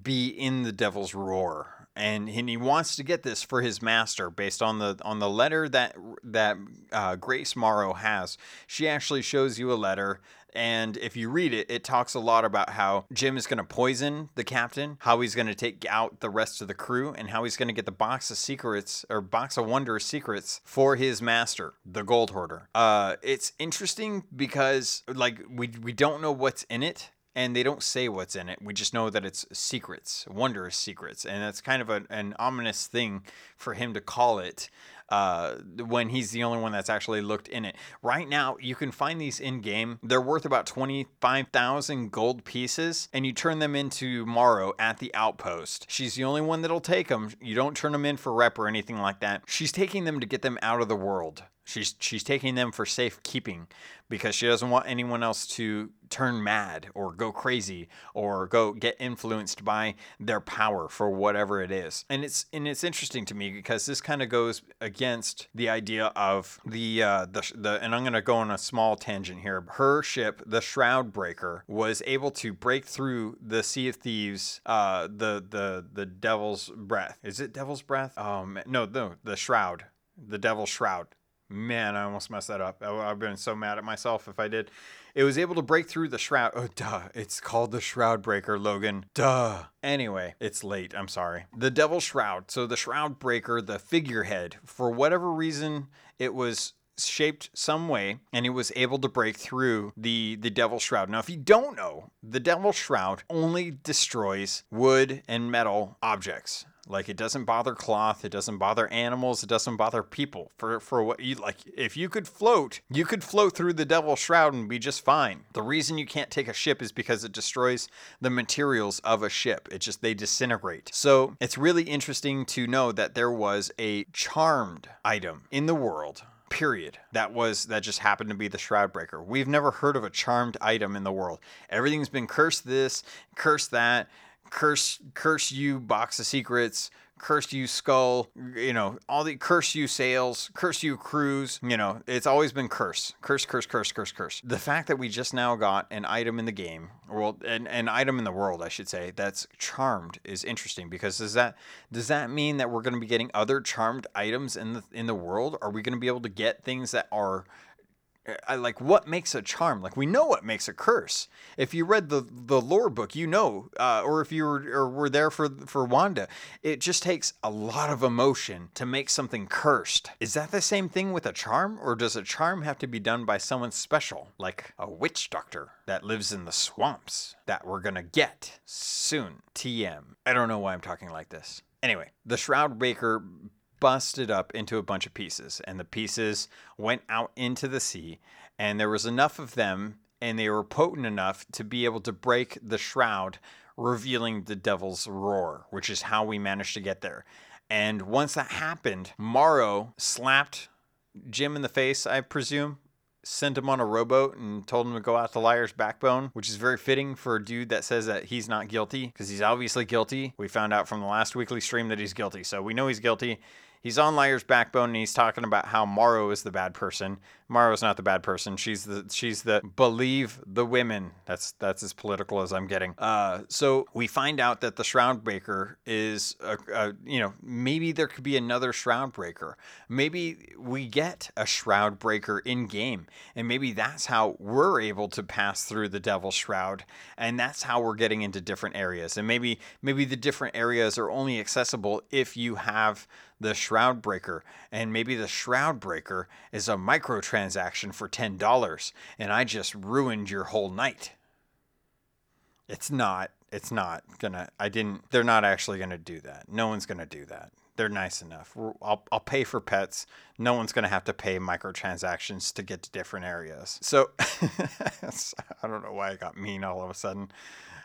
be in the devil's roar and, and he wants to get this for his master based on the on the letter that that uh, Grace Morrow has. She actually shows you a letter and if you read it, it talks a lot about how Jim is going to poison the captain, how he's going to take out the rest of the crew, and how he's going to get the box of secrets or box of wonder secrets for his master, the Gold Hoarder. Uh, it's interesting because like we we don't know what's in it and they don't say what's in it. We just know that it's secrets, wondrous secrets, and that's kind of a, an ominous thing for him to call it uh, when he's the only one that's actually looked in it. Right now, you can find these in game. They're worth about 25,000 gold pieces, and you turn them into Morrow at the outpost. She's the only one that'll take them. You don't turn them in for rep or anything like that. She's taking them to get them out of the world She's she's taking them for safekeeping because she doesn't want anyone else to turn mad or go crazy or go get influenced by their power for whatever it is. And it's and it's interesting to me because this kind of goes against the idea of the uh, the the and I'm going to go on a small tangent here. Her ship, the Shroud Breaker, was able to break through the Sea of Thieves, uh, the the the Devil's Breath. Is it Devil's Breath? Um, no, no, the Shroud, the Devil's Shroud Man, I almost messed that up. I've been so mad at myself if I did. It was able to break through the shroud. Oh, duh. It's called the Shroud Breaker, Logan. Duh. Anyway, it's late. I'm sorry. The Devil Shroud. So the Shroud Breaker, the figurehead, for whatever reason, it was shaped some way and it was able to break through the the devil shroud now if you don't know the devil shroud only destroys wood and metal objects like it doesn't bother cloth, it doesn't bother animals, it doesn't bother people. For for what you like if you could float, you could float through the devil's shroud and be just fine. The reason you can't take a ship is because it destroys the materials of a ship. It just they disintegrate. So, it's really interesting to know that there was a charmed item in the world period that was that just happened to be the shroud breaker we've never heard of a charmed item in the world everything's been cursed this cursed that curse curse you box of secrets curse you skull you know all the curse you sails curse you crews you know it's always been curse curse curse curse curse curse. The fact that we just now got an item in the game well an, an item in the world i should say that's charmed is interesting because does that does that mean that we're going to be getting other charmed items in the in the world? Are we going to be able to get things that are I like what makes a charm. Like we know what makes a curse. If you read the the lore book, you know, uh, or if you were or were there for for Wanda, it just takes a lot of emotion to make something cursed. Is that the same thing with a charm, or does a charm have to be done by someone special, like a witch doctor that lives in the swamps that we're gonna get soon? TM. I don't know why I'm talking like this. Anyway, the Shroud Breaker busted up into a bunch of pieces, and the pieces went out into the sea, and there was enough of them, and they were potent enough to be able to break the shroud, revealing the devil's roar, which is how we managed to get there. And once that happened, Morrow slapped Jim in the face, I presume, sent him on a rowboat and told him to go out to Liar's backbone, which is very fitting for a dude that says that he's not guilty because he's obviously guilty. We found out from the last weekly stream that he's guilty, so we know he's guilty. He's on Liar's backbone and he's talking about how Morrow is the bad person. Morrow's not the bad person. She's the she's the believe the women. That's that's as political as I'm getting. Uh, so we find out that the Shroud Breaker is a, a, you know maybe there could be another Shroud Breaker. Maybe we get a Shroud Breaker in game, and maybe that's how we're able to pass through the Devil's Shroud, and that's how we're getting into different areas. And maybe maybe the different areas are only accessible if you have the Shroud Breaker, and maybe the Shroud Breaker is a microtransaction for $10 and I just ruined your whole night. It's not. It's not gonna. I didn't. They're not actually gonna do that. No one's gonna do that. They're nice enough. I'll, I'll pay for pets. No one's to have to pay microtransactions to get to different areas. So I don't know why I got mean all of a sudden.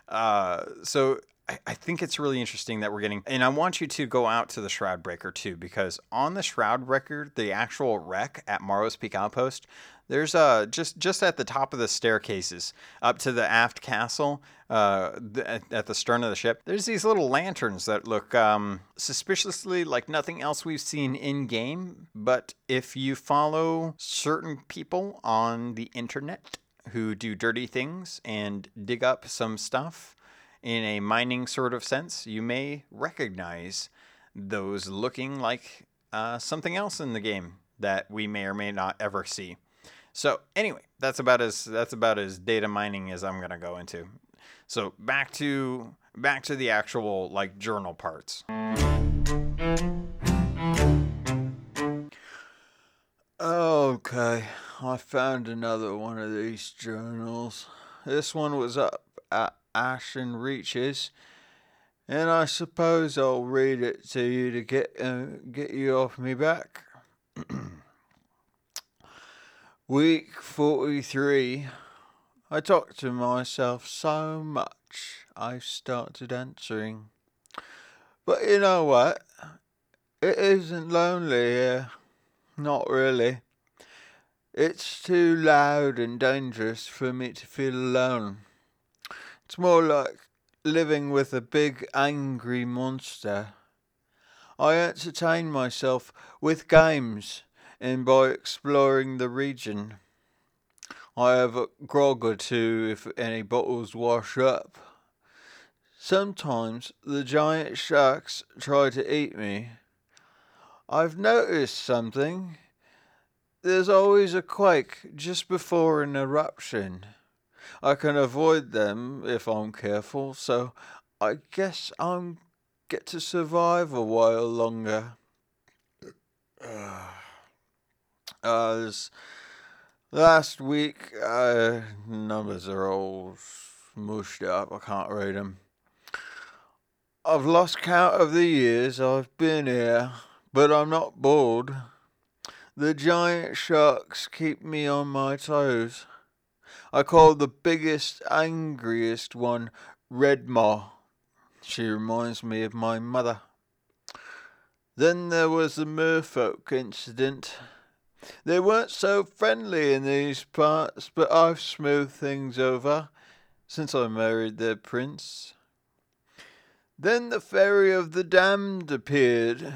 Uh, so I, I think it's really interesting that we're getting, and I want you to go out to the Shroud Breaker too, because on the Shroud Breaker, the actual wreck at Morrow's Peak Outpost, there's uh just just at the top of the staircases up to the aft castle, uh, at the stern of the ship. There's these little lanterns that look um, suspiciously like nothing else we've seen in game. But if you follow certain people on the internet who do dirty things and dig up some stuff in a mining sort of sense, you may recognize those looking like uh, something else in the game that we may or may not ever see. So anyway, that's about as that's about as data mining as I'm gonna go into. So back to back to the actual like journal parts. Okay, I found another one of these journals. This one was up at Ashen Reaches, and I suppose I'll read it to you to get uh, get you off me back. Week 43. I talked to myself so much I started answering. But you know what? It isn't lonely here. Not really. It's too loud and dangerous for me to feel alone. It's more like living with a big angry monster. I entertain myself with games and by exploring the region. I have a grog or two if any bottles wash up. Sometimes the giant sharks try to eat me. I've noticed something. There's always a quake just before an eruption. I can avoid them if I'm careful, so I guess I'm get to survive a while longer. Uh, last week, uh, numbers are all smushed up. I can't read them. I've lost count of the years I've been here, but I'm not bored. The giant sharks keep me on my toes. I call the biggest, angriest one Redmaw. She reminds me of my mother. Then there was the merfolk incident. They weren't so friendly in these parts, but I've smoothed things over since I married their prince. Then the Ferry of the Damned appeared.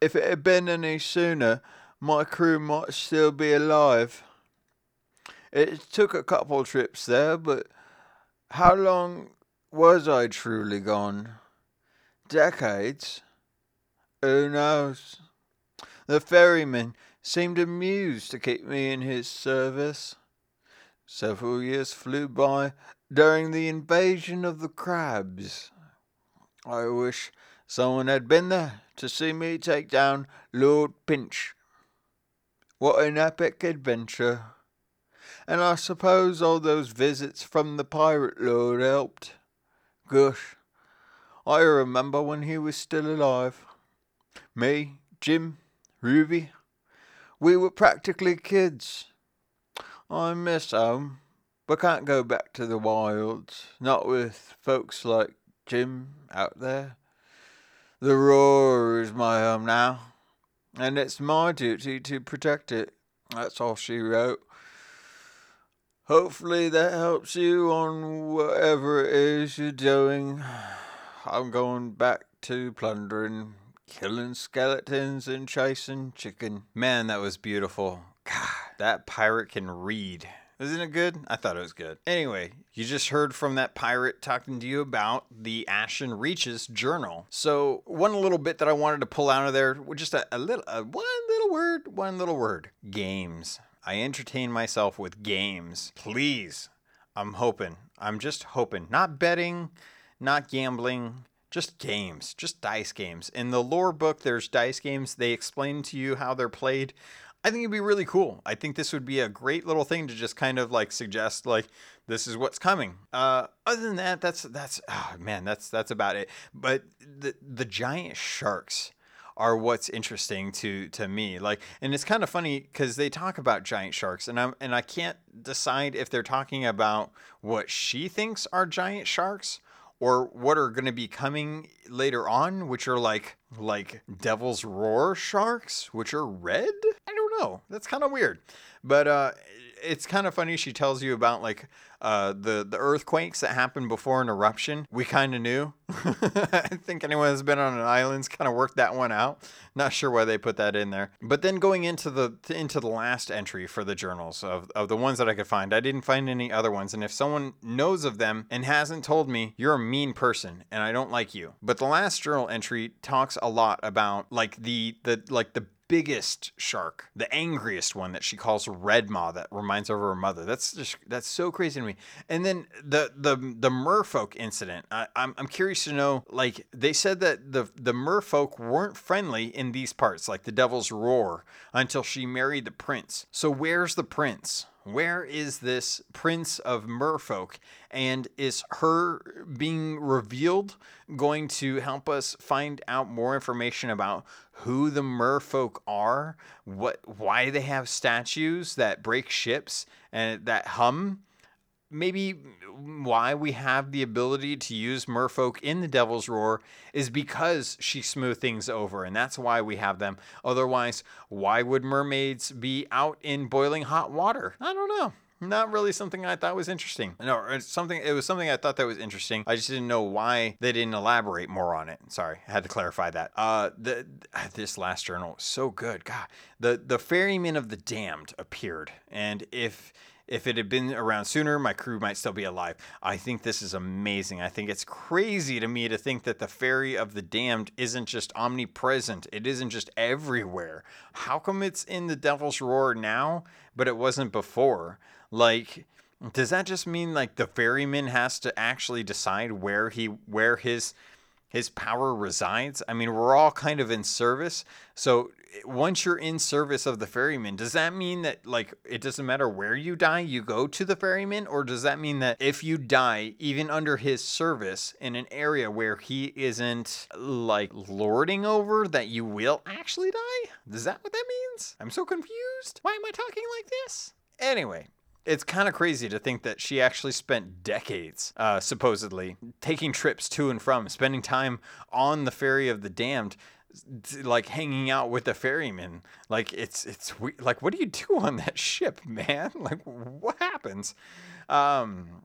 If it had been any sooner, my crew might still be alive. It took a couple trips there, but how long was I truly gone? Decades? Who knows? The ferryman seemed amused to keep me in his service. Several years flew by during the invasion of the crabs. I wish someone had been there to see me take down Lord Pinch. What an epic adventure! And I suppose all those visits from the pirate lord helped. Gosh, I remember when he was still alive. Me, Jim, Ruby, we were practically kids. I miss home, but can't go back to the wilds, not with folks like Jim out there. The roar is my home now and it's my duty to protect it. That's all she wrote. Hopefully that helps you on whatever it is you're doing. I'm going back to plundering, killing skeletons, and chasing chicken. Man, that was beautiful. God, that pirate can read. Isn't it good? I thought it was good. Anyway, you just heard from that pirate talking to you about the Ashen Reaches journal. So, one little bit that I wanted to pull out of there, just a, a little, a, one little word, one little word games. I entertain myself with games. Please. I'm hoping. I'm just hoping. Not betting, not gambling, just games, just dice games. In the lore book, there's dice games. They explain to you how they're played. I think it'd be really cool. I think this would be a great little thing to just kind of like suggest like this is what's coming. Uh, other than that, that's that's oh man, that's that's about it. But the the giant sharks are what's interesting to to me. Like, and it's kind of funny because they talk about giant sharks, and I'm and I can't decide if they're talking about what she thinks are giant sharks or what are going to be coming later on, which are like like Devil's Roar sharks, which are red. I don't know. That's kind of weird, but uh, it's kind of funny. She tells you about like uh, the the earthquakes that happened before an eruption. We kind of knew. I think anyone who's been on an island's kind of worked that one out. Not sure why they put that in there. But then going into the into the last entry for the journals of, of the ones that I could find, I didn't find any other ones. And if someone knows of them and hasn't told me, you're a mean person and I don't like you. But the last journal entry talks a lot about like the the like the biggest shark, the angriest one that she calls Redmaw that reminds her of her mother. That's just that's so crazy to me. And then the the the merfolk incident. I, I'm I'm curious to know. Like they said that the the merfolk weren't friendly in these parts, like the Devil's Roar, until she married the prince. So where's the prince? Where is this prince of merfolk? And is her being revealed going to help us find out more information about who the merfolk are, what why they have statues that break ships and that hum? Maybe why we have the ability to use merfolk in the Devil's Roar is because she smoothed things over, and that's why we have them. Otherwise, why would mermaids be out in boiling hot water? I don't know not really something I thought was interesting. No, it's something. It was something I thought that was interesting. I just didn't know why they didn't elaborate more on it. Sorry, I had to clarify that. Uh, the this last journal was so good. God, the the ferryman of the damned appeared, and if if it had been around sooner, my crew might still be alive. I think this is amazing. I think it's crazy to me to think that the ferry of the damned isn't just omnipresent. It isn't just everywhere. How come it's in the Devil's Roar now, but it wasn't before? Like, does that just mean like the ferryman has to actually decide where he where his his power resides? I mean, we're all kind of in service. So eh, once you're in service of the ferryman, does that mean that like it doesn't matter where you die, you go to the ferryman, or does that mean that if you die even under his service in an area where he isn't like lording over, that you will actually die? Is that what that means? I'm so confused. Why am I talking like this? Anyway, it's kind of crazy to think that she actually spent decades, uh, supposedly, taking trips to and from, spending time on the ferry of the damned, like hanging out with the ferryman. Like it's it's like what do you do on that ship, man? Like what happens? Um,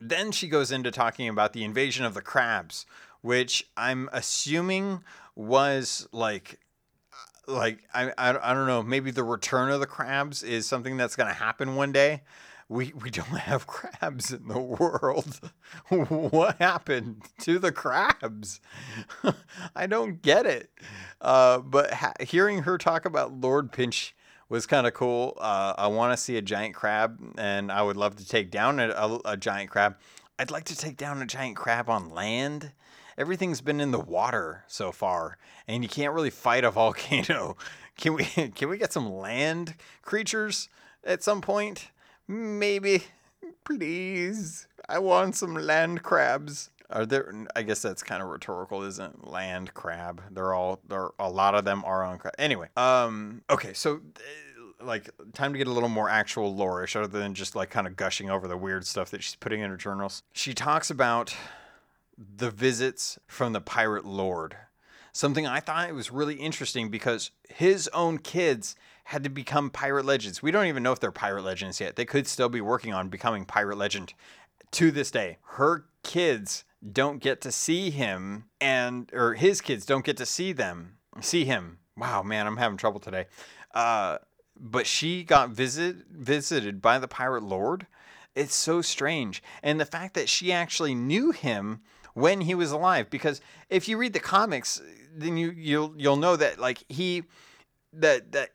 then she goes into talking about the invasion of the crabs, which I'm assuming was like like I, I, I don't know maybe the return of the crabs is something that's going to happen one day. We we don't have crabs in the world. What happened to the crabs? I don't get it. Uh, but ha- hearing her talk about lord pinch was kind of cool. Uh, i want to see a giant crab and i would love to take down a, a, a giant crab. I'd like to take down a giant crab on land everything's been in the water so far, and you can't really fight a volcano. Can we can we get some land creatures at some point? Maybe. Please. I want some land crabs. Are there I guess that's kind of rhetorical, isn't land crab? They're all there a lot of them are on crab. Anyway, um okay, so uh, like time to get a little more actual loreish other than just like kind of gushing over the weird stuff that she's putting in her journals. She talks about the visits from the pirate lord. Something I thought it was really interesting because his own kids had to become pirate legends. We don't even know if they're pirate legends yet. They could still be working on becoming pirate legend to this day. Her kids don't get to see him and or his kids don't get to see them see him. Wow, man, I'm having trouble today. Uh, but she got visit visited by the pirate lord. It's so strange. And the fact that she actually knew him when he was alive. Because if you read the comics, then you you'll you'll know that like he that that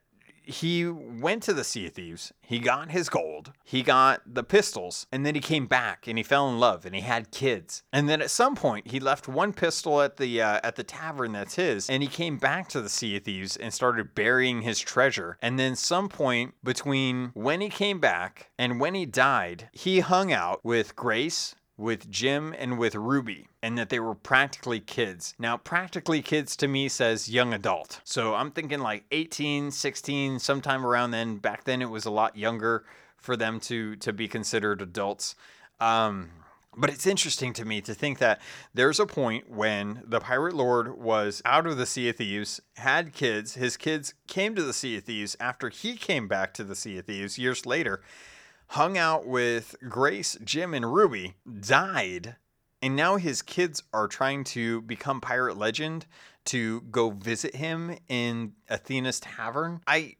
he went to the Sea of Thieves. He got his gold. He got the pistols, and then he came back and he fell in love and he had kids. And then at some point, he left one pistol at the uh, at the tavern that's his, and he came back to the Sea of Thieves and started burying his treasure. And then some point between when he came back and when he died, he hung out with Grace with Jim and with Ruby, and that they were practically kids. Now, practically kids to me says young adult. So I'm thinking like 18, 16, sometime around then. Back then it was a lot younger for them to to be considered adults. Um, but it's interesting to me to think that there's a point when the pirate lord was out of the Sea of Thieves, had kids. His kids came to the Sea of Thieves after he came back to the Sea of Thieves years later hung out with Grace, Jim, and Ruby, died, and now his kids are trying to become pirate legend to go visit him in Athena's tavern. I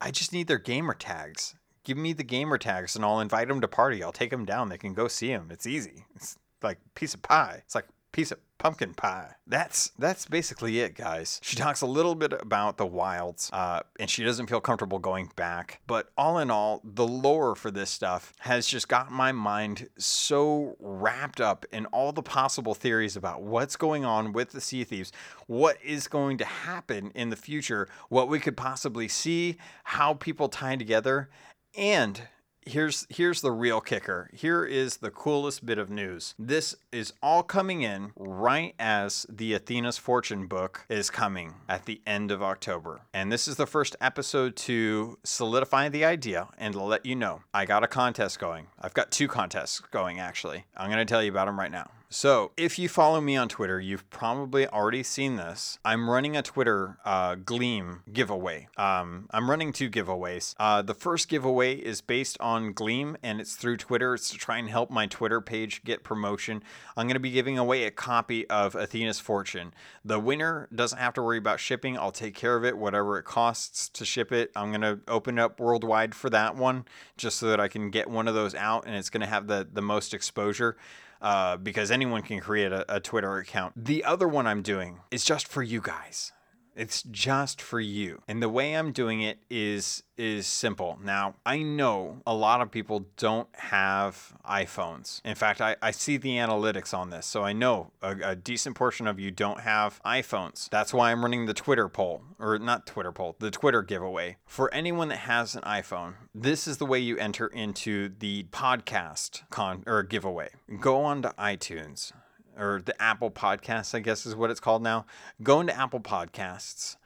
I just need their gamer tags. Give me the gamer tags and I'll invite them to party. I'll take them down. They can go see him. It's easy. It's like piece of pie. It's like piece of pumpkin pie. That's that's basically it, guys. She talks a little bit about the wilds, uh, and she doesn't feel comfortable going back. But all in all, the lore for this stuff has just got my mind so wrapped up in all the possible theories about what's going on with the Sea Thieves, what is going to happen in the future, what we could possibly see, how people tie together, and here's here's the real kicker. Here is the coolest bit of news. This is all coming in right as the Athena's Fortune book is coming at the end of October. And this is the first episode to solidify the idea and to let you know I got a contest going. I've got two contests going actually. I'm going to tell you about them right now. So, if you follow me on Twitter, you've probably already seen this. I'm running a Twitter uh, Gleam giveaway. Um, I'm running two giveaways. Uh, the first giveaway is based on Gleam and it's through Twitter. It's to try and help my Twitter page get promotion. I'm going to be giving away a copy of Athena's Fortune. The winner doesn't have to worry about shipping. I'll take care of it, whatever it costs to ship it. I'm going to open up worldwide for that one just so that I can get one of those out and it's going to have the, the most exposure uh, because anyone can create a, a Twitter account. The other one I'm doing is just for you guys. It's just for you. And the way I'm doing it is is simple. Now, I know a lot of people don't have iPhones. In fact, I, I see the analytics on this. So I know a, a decent portion of you don't have iPhones. That's why I'm running the Twitter poll, or not Twitter poll, the Twitter giveaway. For anyone that has an iPhone, this is the way you enter into the podcast con or giveaway. Go on to iTunes or the Apple Podcasts, I guess is what it's called now. Go into Apple Podcasts,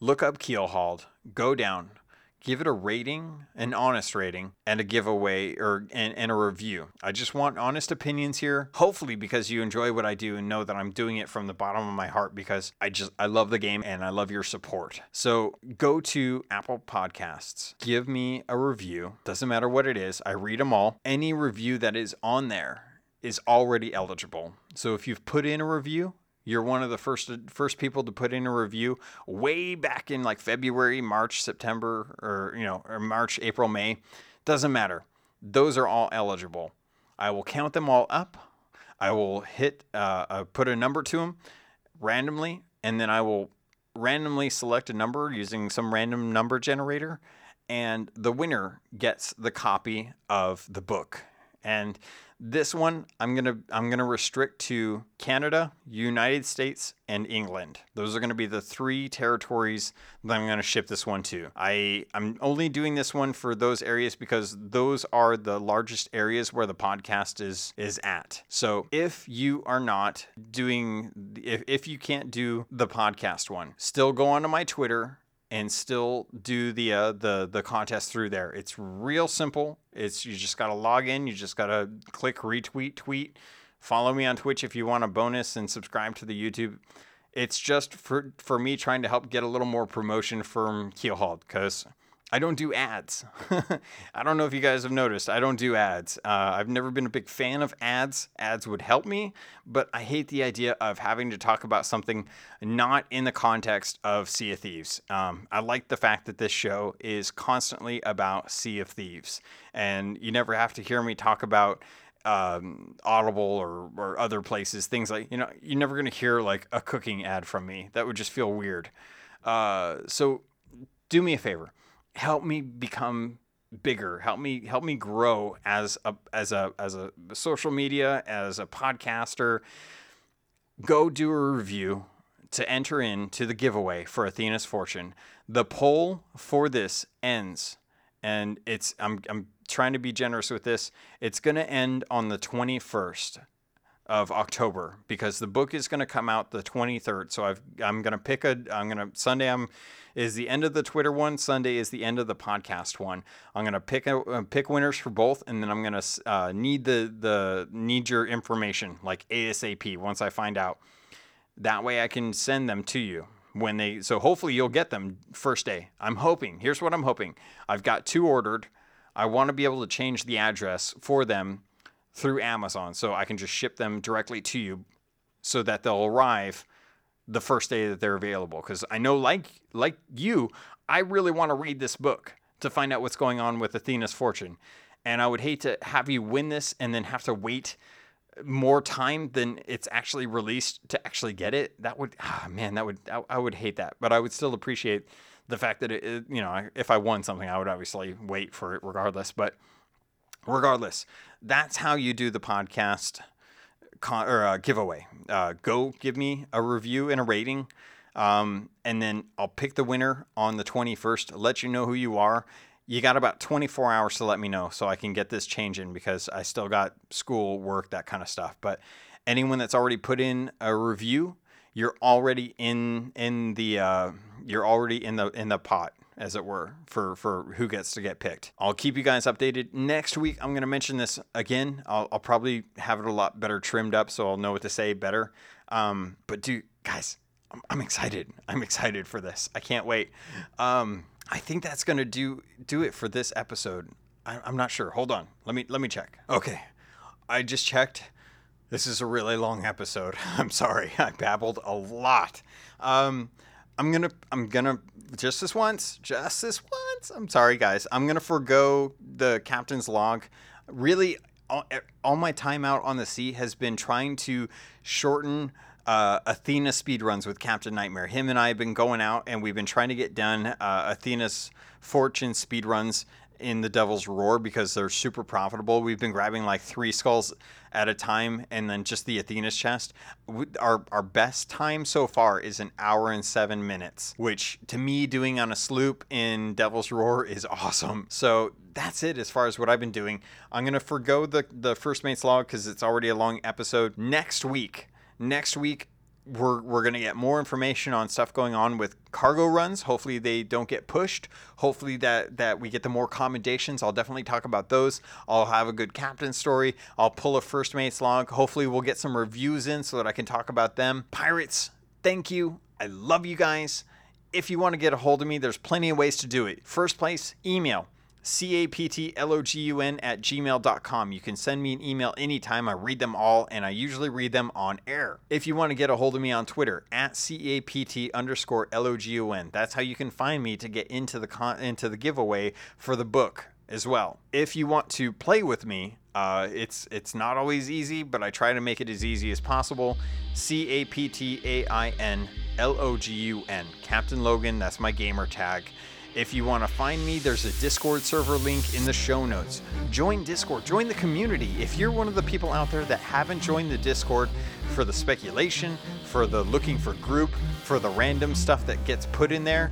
look up Keelhauled, go down, give it a rating, an honest rating, and a giveaway or and, and a review. I just want honest opinions here. Hopefully because you enjoy what I do and know that I'm doing it from the bottom of my heart because I just I love the game and I love your support. So go to Apple Podcasts, give me a review. Doesn't matter what it is. I read them all. Any review that is on there is already eligible. So if you've put in a review, you're one of the first first people to put in a review way back in like February, March, September, or you know, or March, April, May. Doesn't matter. Those are all eligible. I will count them all up. I will hit uh, uh, put a number to them randomly, and then I will randomly select a number using some random number generator, and the winner gets the copy of the book. And this one I'm gonna I'm gonna restrict to Canada, United States, and England. Those are gonna be the three territories that I'm gonna ship this one to. I I'm only doing this one for those areas because those are the largest areas where the podcast is is at. So if you are not doing if if you can't do the podcast one, still go onto my Twitter and still do the uh, the the contest through there. It's real simple. It's you just got to log in. You just got to click retweet tweet. Follow me on Twitch if you want a bonus and subscribe to the YouTube. It's just for for me trying to help get a little more promotion from Keelhauled because I don't do ads. I don't know if you guys have noticed. I don't do ads. Uh, I've never been a big fan of ads. Ads would help me, but I hate the idea of having to talk about something not in the context of Sea of Thieves. Um, I like the fact that this show is constantly about Sea of Thieves, and you never have to hear me talk about um, Audible or, or other places, things like, you know, you're never going to hear like a cooking ad from me. That would just feel weird. Uh, so do me a favor help me become bigger help me help me grow as a as a as a social media as a podcaster. Go do a review to enter into the giveaway for Athena's Fortune. The poll for this ends and it's I'm I'm trying to be generous with this. It's going to end on the 21st of October because the book is going to come out the 23rd so I've I'm going to pick a I'm going to Sunday I'm is the end of the Twitter one. Sunday is the end of the podcast one. I'm gonna pick a, uh, pick winners for both, and then I'm gonna uh, need the the need your information like ASAP once I find out. That way I can send them to you when they. So hopefully you'll get them first day. I'm hoping. Here's what I'm hoping. I've got two ordered. I want to be able to change the address for them through Amazon, so I can just ship them directly to you, so that they'll arrive the first day that they're available because I know like like you, I really want to read this book to find out what's going on with Athena's fortune. And I would hate to have you win this and then have to wait more time than it's actually released to actually get it. That would, ah, man, that would, I, I, would hate that. But I would still appreciate the fact that it, it, you know, if I won something, I would obviously wait for it regardless. But regardless, that's how you do the podcast con- or uh, giveaway. Uh, go give me a review and a rating, um, and then I'll pick the winner on the 21st. Let you know who you are. you got about 24 hours to let me know so I can get this change in because I still got school, work, that kind of stuff. But anyone that's already put in a review, you're already in in the uh, you're already in the in the pot as it were for for who gets to get picked. I'll keep you guys updated. Next week i'm to mention this again. I'll, I'll, probably have it a lot better trimmed up so i'll know what to say better. Um, but dude guys I'm, I'm, excited. I'm excited for this. I can't wait. Um, i think that's to do do it for this episode. I, i'm not sure. Hold on. Let me let me check. Okay. I just checked. This is a really long episode. I'm sorry. I babbled a lot. Um, I'm gonna I'm gonna just this once, just this once. I'm sorry, guys. I'm gonna forego the captain's log. Really, all, all my time out on the sea has been trying to shorten uh, Athena speed runs with Captain Nightmare. Him and I have been going out and we've been trying to get done uh, Athena's Fortune speed runs in the Devil's Roar because they're super profitable. We've been grabbing like three skulls at a time and then just the Athena's chest. Our, our best time so far is an hour and seven minutes, which to me, doing on a sloop in Devil's Roar is awesome. So that's it as far as what I've been doing. I'm to forego the, the First Mate's Log because it's already a long episode. Next week, next week, we're, we're going to get more information on stuff going on with cargo runs. Hopefully they don't get pushed. Hopefully that, that we get the more commendations. I'll definitely talk about those. I'll have a good captain story. I'll pull a first mate's log. Hopefully we'll get some reviews in so that I can talk about them. Pirates, thank you. I love you guys. If you want to get a hold of me, there's plenty of ways to do it. First place, email C-A-P-T-L-O-G-U-N at gmail.com. You can send me an email anytime. I read them all, and I usually read them on air. If you want to get a hold of me on Twitter, at C-A-P-T underscore L-O-G-U-N. That's how you can find me to get into the con- into the giveaway for the book as well. If you want to play with me, uh, it's it's not always easy, but I try to make it as easy as possible. C A P T A I N L O G U N. Captain Logun, that's my gamer tag. If you want to find me, there's a Discord server link in the show notes. Join Discord, join the community. If you're one of the people out there that haven't joined the Discord for the speculation, for the looking for group, for the random stuff that gets put in there,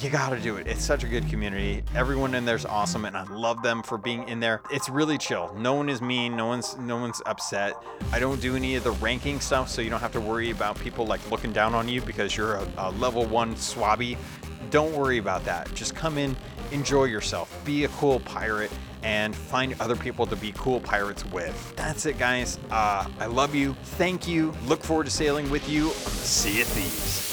you gotta do it. It's such a good community. Everyone in there's awesome, and I love them for being in there. It's really chill. No one is mean. No one's no one's upset. I don't do any of the ranking stuff, so you don't have to worry about people like looking down on you because you're a, a level one swabby don't worry about that. Just come in, enjoy yourself, be a cool pirate, and find other people to be cool pirates with. That's it, guys. Uh, I love you. Thank you. Look forward to sailing with you on the Sea of Thieves.